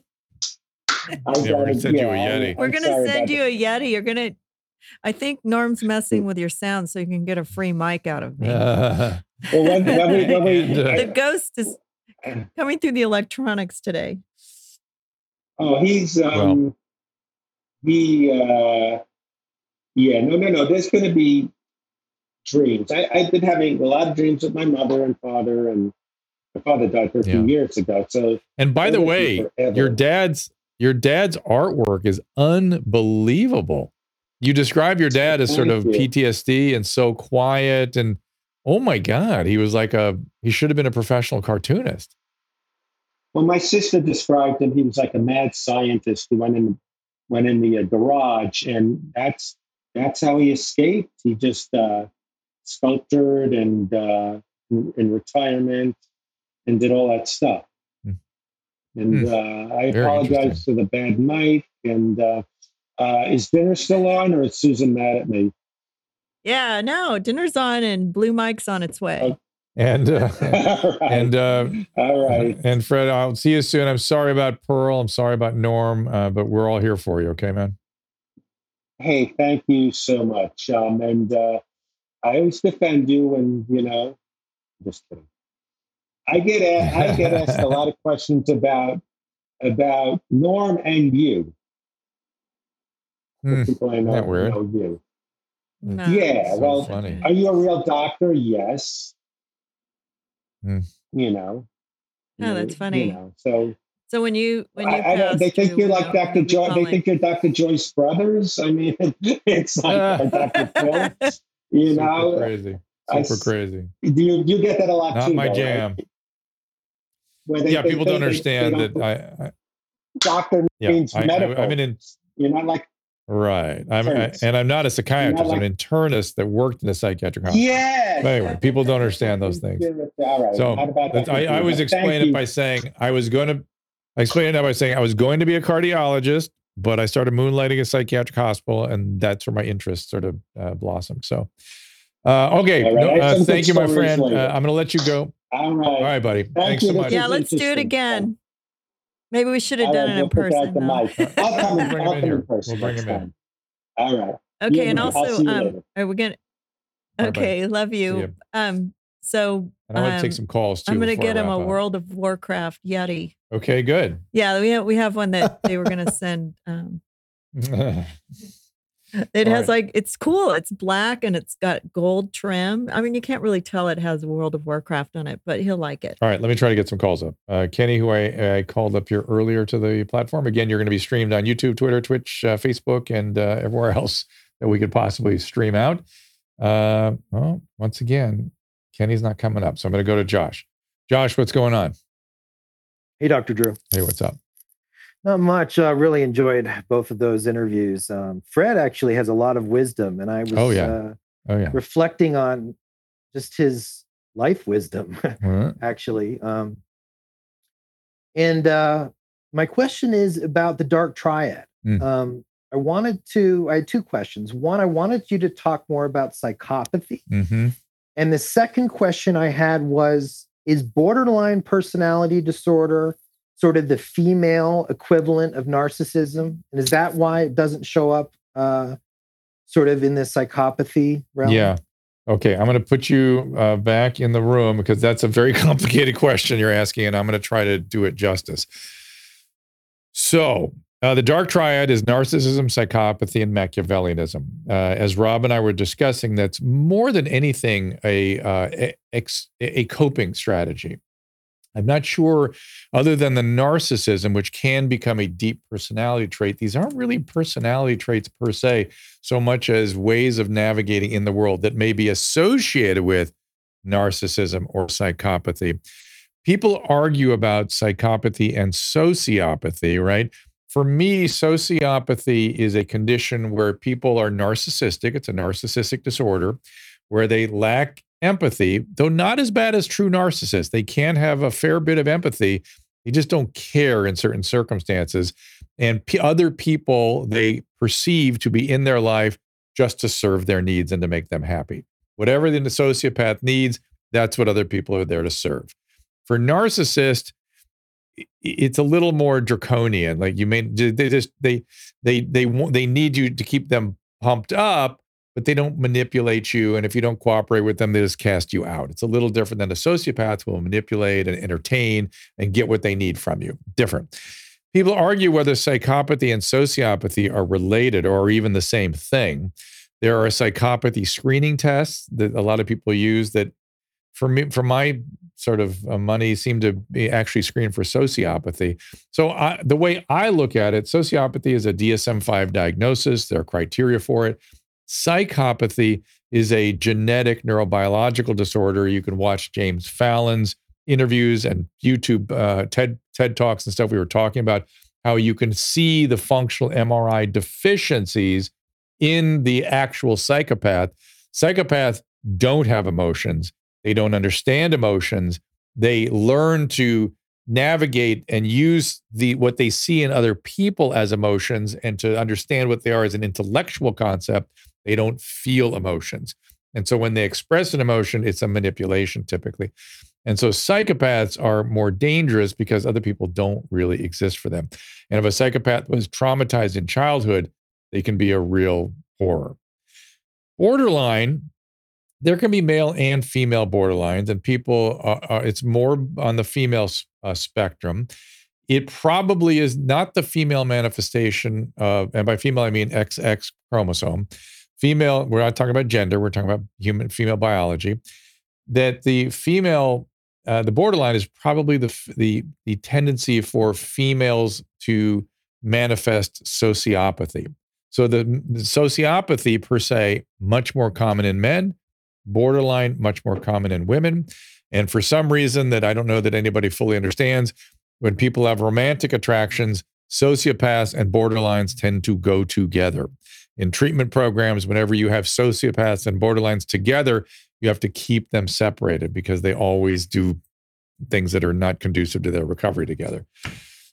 I Yeah, we're gonna gotta- send you a Yeti. I'm We're gonna send about you a Yeti. You're gonna. I think Norm's messing with your sound so you can get a free mic out of me. Uh. Well, when, when we, when we, And, the ghost is coming through the electronics today. Oh, he's um he uh yeah, no no no, there's gonna be dreams. I, I've been having a lot of dreams with my mother and father and my father died 13 Yeah. years ago. So and by the way, your dad's your dad's artwork is unbelievable. You describe your dad as sort of PTSD and so quiet and oh my god, he was like a he should have been a professional cartoonist. well my sister described him, he was like a mad scientist who went in went in the uh, garage and that's that's how he escaped. He just uh sculptured and uh in, in retirement and did all that stuff. Hmm. And Hmm. uh, I Very apologize for the bad mic. And uh, uh, is dinner still on, or is Susan mad at me? Yeah, no, dinner's on and blue mic's on its way. And uh, all right. and uh all right. and Fred, I'll see you soon. I'm sorry about Pearl. I'm sorry about Norm, uh, but we're all here for you. Okay, man. Hey, thank you so much. Um, and uh, I always defend you, and you know, just kidding. I get a- I get asked a lot of questions about about Norm and you. The Hmm, people I know, that weird? know you. No. Yeah, So well, funny. Are you a real doctor? Yes. Hmm. You know. Oh, that's funny. You know, so So when you when you I, I they think you're like Dr. we Joy. They think you're Dr. Joyce Brothers. I mean, it's like or uh, Dr. Phil. You Super know, uh, crazy. Super s- crazy. do you you get that a lot Not too? my though, jam. Right? Where they Yeah, think people they- don't understand they that don't- I, I doctor yeah, means I, medical. I, I'm an in, you're not like right. I'm I, and I'm not a psychiatrist. like- I'm an internist that worked in a psychiatric hospital. yeah. But anyway, people don't understand those things. All right. So about that. I, I always Thank explain it by saying I was going to. I explained it by saying I was going to be a cardiologist, but I started moonlighting at a psychiatric hospital, and that's where my interest sort of uh, blossomed. So, uh, okay, All right, no, uh, thank you, my friend. Uh. I'm going to let you go. All right. All right, buddy. Thanks you. so much. Yeah, let's do it again. Maybe we should have All done right, it in we'll put person. though. the mic. I'll come We'll in, bring I'll him in here. person We'll bring next him in. All right. Okay, and also, see you um, later. are we gonna? Bye, bye. Okay, love See you. Um, so And I want to um, take some calls too. I'm gonna get him a up. World of Warcraft Yeti. Okay, good. Yeah, we have we have one that they were gonna send. Um, it All has right. like it's cool. It's black and it's got gold trim. I mean, you can't really tell it has World of Warcraft on it, but he'll like it. All right, let me try to get some calls up. Uh, Kenny, who I, I called up here earlier to the platform. Again, you're going to be streamed on YouTube, Twitter, Twitch, uh, Facebook, and uh, everywhere else that we could possibly stream out. Uh, well, once again, Kenny's not coming up. So I'm going to go to Josh. Josh, what's going on? Hey, Dr. Drew. Hey, what's up? Not much. Uh, really enjoyed both of those interviews. Um, Fred actually has a lot of wisdom, and I was Oh, yeah. uh, Oh, yeah. reflecting on just his life wisdom, Uh, actually. Um, and uh, my question is about the dark triad. Mm. Um, I wanted to, I had two questions. One, I wanted you to talk more about psychopathy. Mm-hmm. And the second question I had was Is borderline personality disorder sort of the female equivalent of narcissism? And is that why it doesn't show up uh, sort of in the psychopathy realm? Yeah. Okay, I'm going to put you uh, back in the room because that's a very complicated question you're asking, and I'm going to try to do it justice. So, uh, the dark triad is narcissism, psychopathy, and Machiavellianism. Uh, as Rob and I were discussing, that's more than anything a, uh, ex- a coping strategy. I'm not sure, other than the narcissism, which can become a deep personality trait, these aren't really personality traits per se, so much as ways of navigating in the world that may be associated with narcissism or psychopathy. People argue about psychopathy and sociopathy, right? For me, sociopathy is a condition where people are narcissistic. It's a narcissistic disorder where they lack empathy, though not as bad as true narcissists. They can have a fair bit of empathy. They just don't care in certain circumstances. And p- other people they perceive to be in their life just to serve their needs and to make them happy. Whatever the sociopath needs, that's what other people are there to serve. For narcissist, it's a little more draconian. Like you may they just they they they want they need you to keep them pumped up, but they don't manipulate you. And if you don't cooperate with them, they just cast you out. It's a little different than a sociopath will manipulate and entertain and get what they need from you. Different. People argue whether psychopathy and sociopathy are related or even the same thing. There are psychopathy screening tests that a lot of people use that for me, for my sort of uh, money, seem to be actually screened for sociopathy. So I, the way I look at it, sociopathy is a DSM-5 diagnosis. There are criteria for it. Psychopathy is a genetic neurobiological disorder. You can watch James Fallon's interviews and YouTube uh, TED TED talks and stuff. We were talking about how you can see the functional MRI deficiencies in the actual psychopath. Psychopaths don't have emotions. They don't understand emotions. They learn to navigate and use the what they see in other people as emotions and to understand what they are as an intellectual concept. They don't feel emotions. And so when they express an emotion, it's a manipulation typically. And so psychopaths are more dangerous because other people don't really exist for them. And if a psychopath was traumatized in childhood, they can be a real horror. Borderline there can be male and female borderlines, and people, are, are, it's more on the female uh, spectrum. It probably is not the female manifestation of, and by female, I mean XX chromosome. Female, we're not talking about gender, we're talking about human female biology. That the female, uh, the borderline is probably the, the, the tendency for females to manifest sociopathy. So the, the sociopathy per se, much more common in men, borderline, much more common in women. And for some reason that I don't know that anybody fully understands, when people have romantic attractions, sociopaths and borderlines tend to go together. In treatment programs, whenever you have sociopaths and borderlines together, you have to keep them separated because they always do things that are not conducive to their recovery together.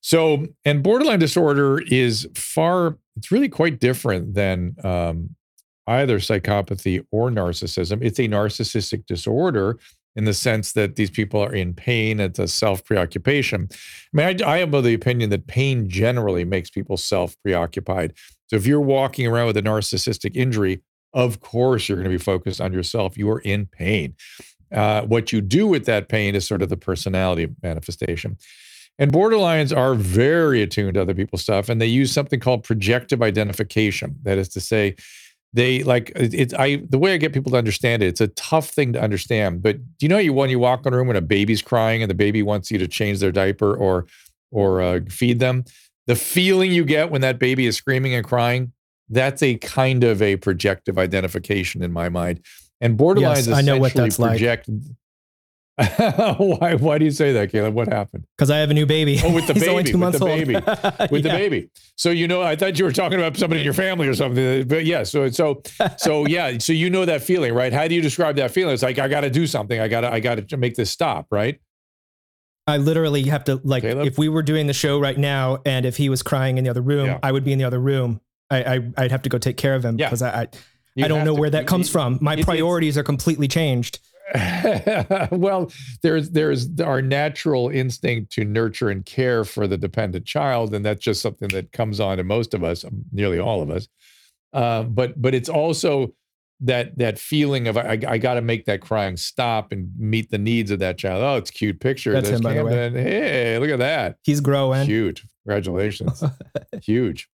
So, and borderline disorder is far, it's really quite different than um, either psychopathy or narcissism. It's a narcissistic disorder in the sense that these people are in pain. It's a self preoccupation. I mean, I, I am of the opinion that pain generally makes people self preoccupied. So if you're walking around with a narcissistic injury, of course you're going to be focused on yourself. You are in pain. Uh, what you do with that pain is sort of the personality manifestation. And borderlines are very attuned to other people's stuff, and they use something called projective identification. That is to say, they like it's I the way I get people to understand it, it's a tough thing to understand. But do you know you when you walk in a room when a baby's crying and the baby wants you to change their diaper or or uh, feed them, the feeling you get when that baby is screaming and crying, that's a kind of a projective identification in my mind. And borderlines yes, I know what that's project, like. why? Why do you say that, Caleb? What happened? Because I have a new baby. Oh, with the baby, only two months with the baby, with yeah. the baby. So you know, I thought you were talking about somebody in your family or something. But yeah, so so so yeah, so you know that feeling, right? How do you describe that feeling? It's like I got to do something. I got to I got to make this stop, right? I literally have to like Caleb? if we were doing the show right now, and if he was crying in the other room, yeah. I would be in the other room I, I I'd have to go take care of him Yeah. because I I, You I don't know to- where that you- comes you- from. My priorities are completely changed. well, there's there's our natural instinct to nurture and care for the dependent child, and that's just something that comes on to most of us, um, nearly all of us. Uh, but but it's also that that feeling of I, I got to make that crying stop and meet the needs of that child. Oh, it's a cute picture. That's There's him, by the way. Hey, look at that. He's growing. Huge. Congratulations. huge.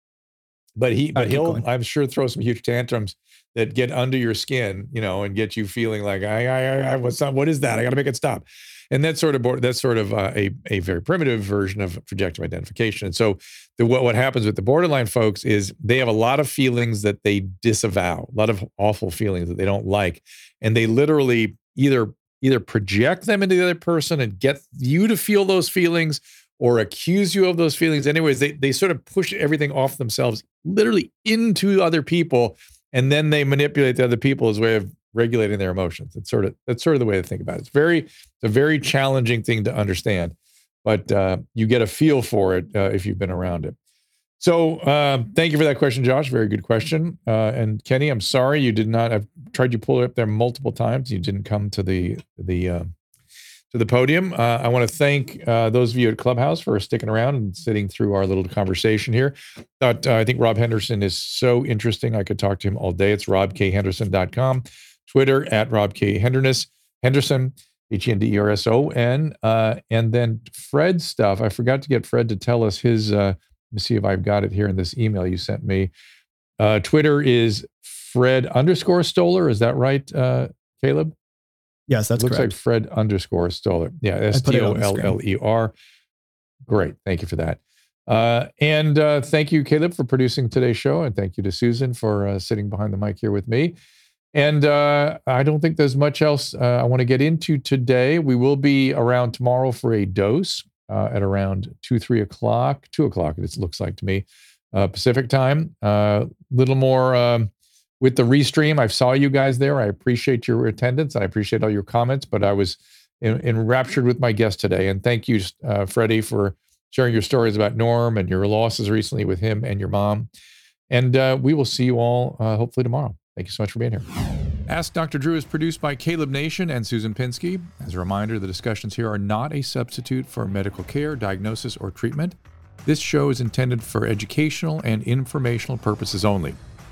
But he, but he'll, going. I'm sure, throw some huge tantrums that get under your skin, you know, and get you feeling like, I, I, I what's up? What is that? I got to make it stop. And that's sort of, that's sort of uh, a, a very primitive version of projective identification. And so, the, what, what happens with the borderline folks is they have a lot of feelings that they disavow, a lot of awful feelings that they don't like, and they literally either either project them into the other person and get you to feel those feelings or accuse you of those feelings. Anyways, they they sort of push everything off themselves, literally into other people, and then they manipulate the other people as a way of regulating their emotions. It's sort of that's sort of the way to think about it. It's very it's a very challenging thing to understand, but uh, you get a feel for it uh, if you've been around it. So uh, thank you for that question, Josh. Very good question. Uh, and Kenny, I'm sorry you did not. I've tried to pull it up there multiple times. You didn't come to the the uh, to the podium. Uh, I want to thank uh, those of you at Clubhouse for sticking around and sitting through our little conversation here. Thought, uh, I think Rob Henderson is so interesting. I could talk to him all day. It's robkhenderson.com, Twitter at Rob K. Henderson, Henderson, H E N D E R S O N. Uh, and then Fred's stuff. I forgot to get Fred to tell us his. Uh, let me see if I've got it here in this email you sent me. Uh, Twitter is Fred underscore Stoller. Is that right, Caleb? Yes, that's looks correct. like Fred underscore Stoller. Yeah, S T it O L. L E R. Great. Thank you for that. Uh, and uh, thank you, Caleb, for producing today's show. And thank you to Susan for uh, sitting behind the mic here with me. And uh, I don't think there's much else uh, I want to get into today. We will be around tomorrow for a dose uh, at around two, three o'clock, two o'clock, it looks like to me, uh, Pacific time. A little more um, with the restream. I saw you guys there. I appreciate your attendance. I appreciate all your comments, but I was en- enraptured with my guest today. And thank you, uh, Freddie, for sharing your stories about Norm and your losses recently with him and your mom. And uh, we will see you all uh, hopefully tomorrow. Thank you so much for being here. Ask Dr. Drew is produced by Caleb Nation and Susan Pinsky. As a reminder, the discussions here are not a substitute for medical care, diagnosis, or treatment. This show is intended for educational and informational purposes only.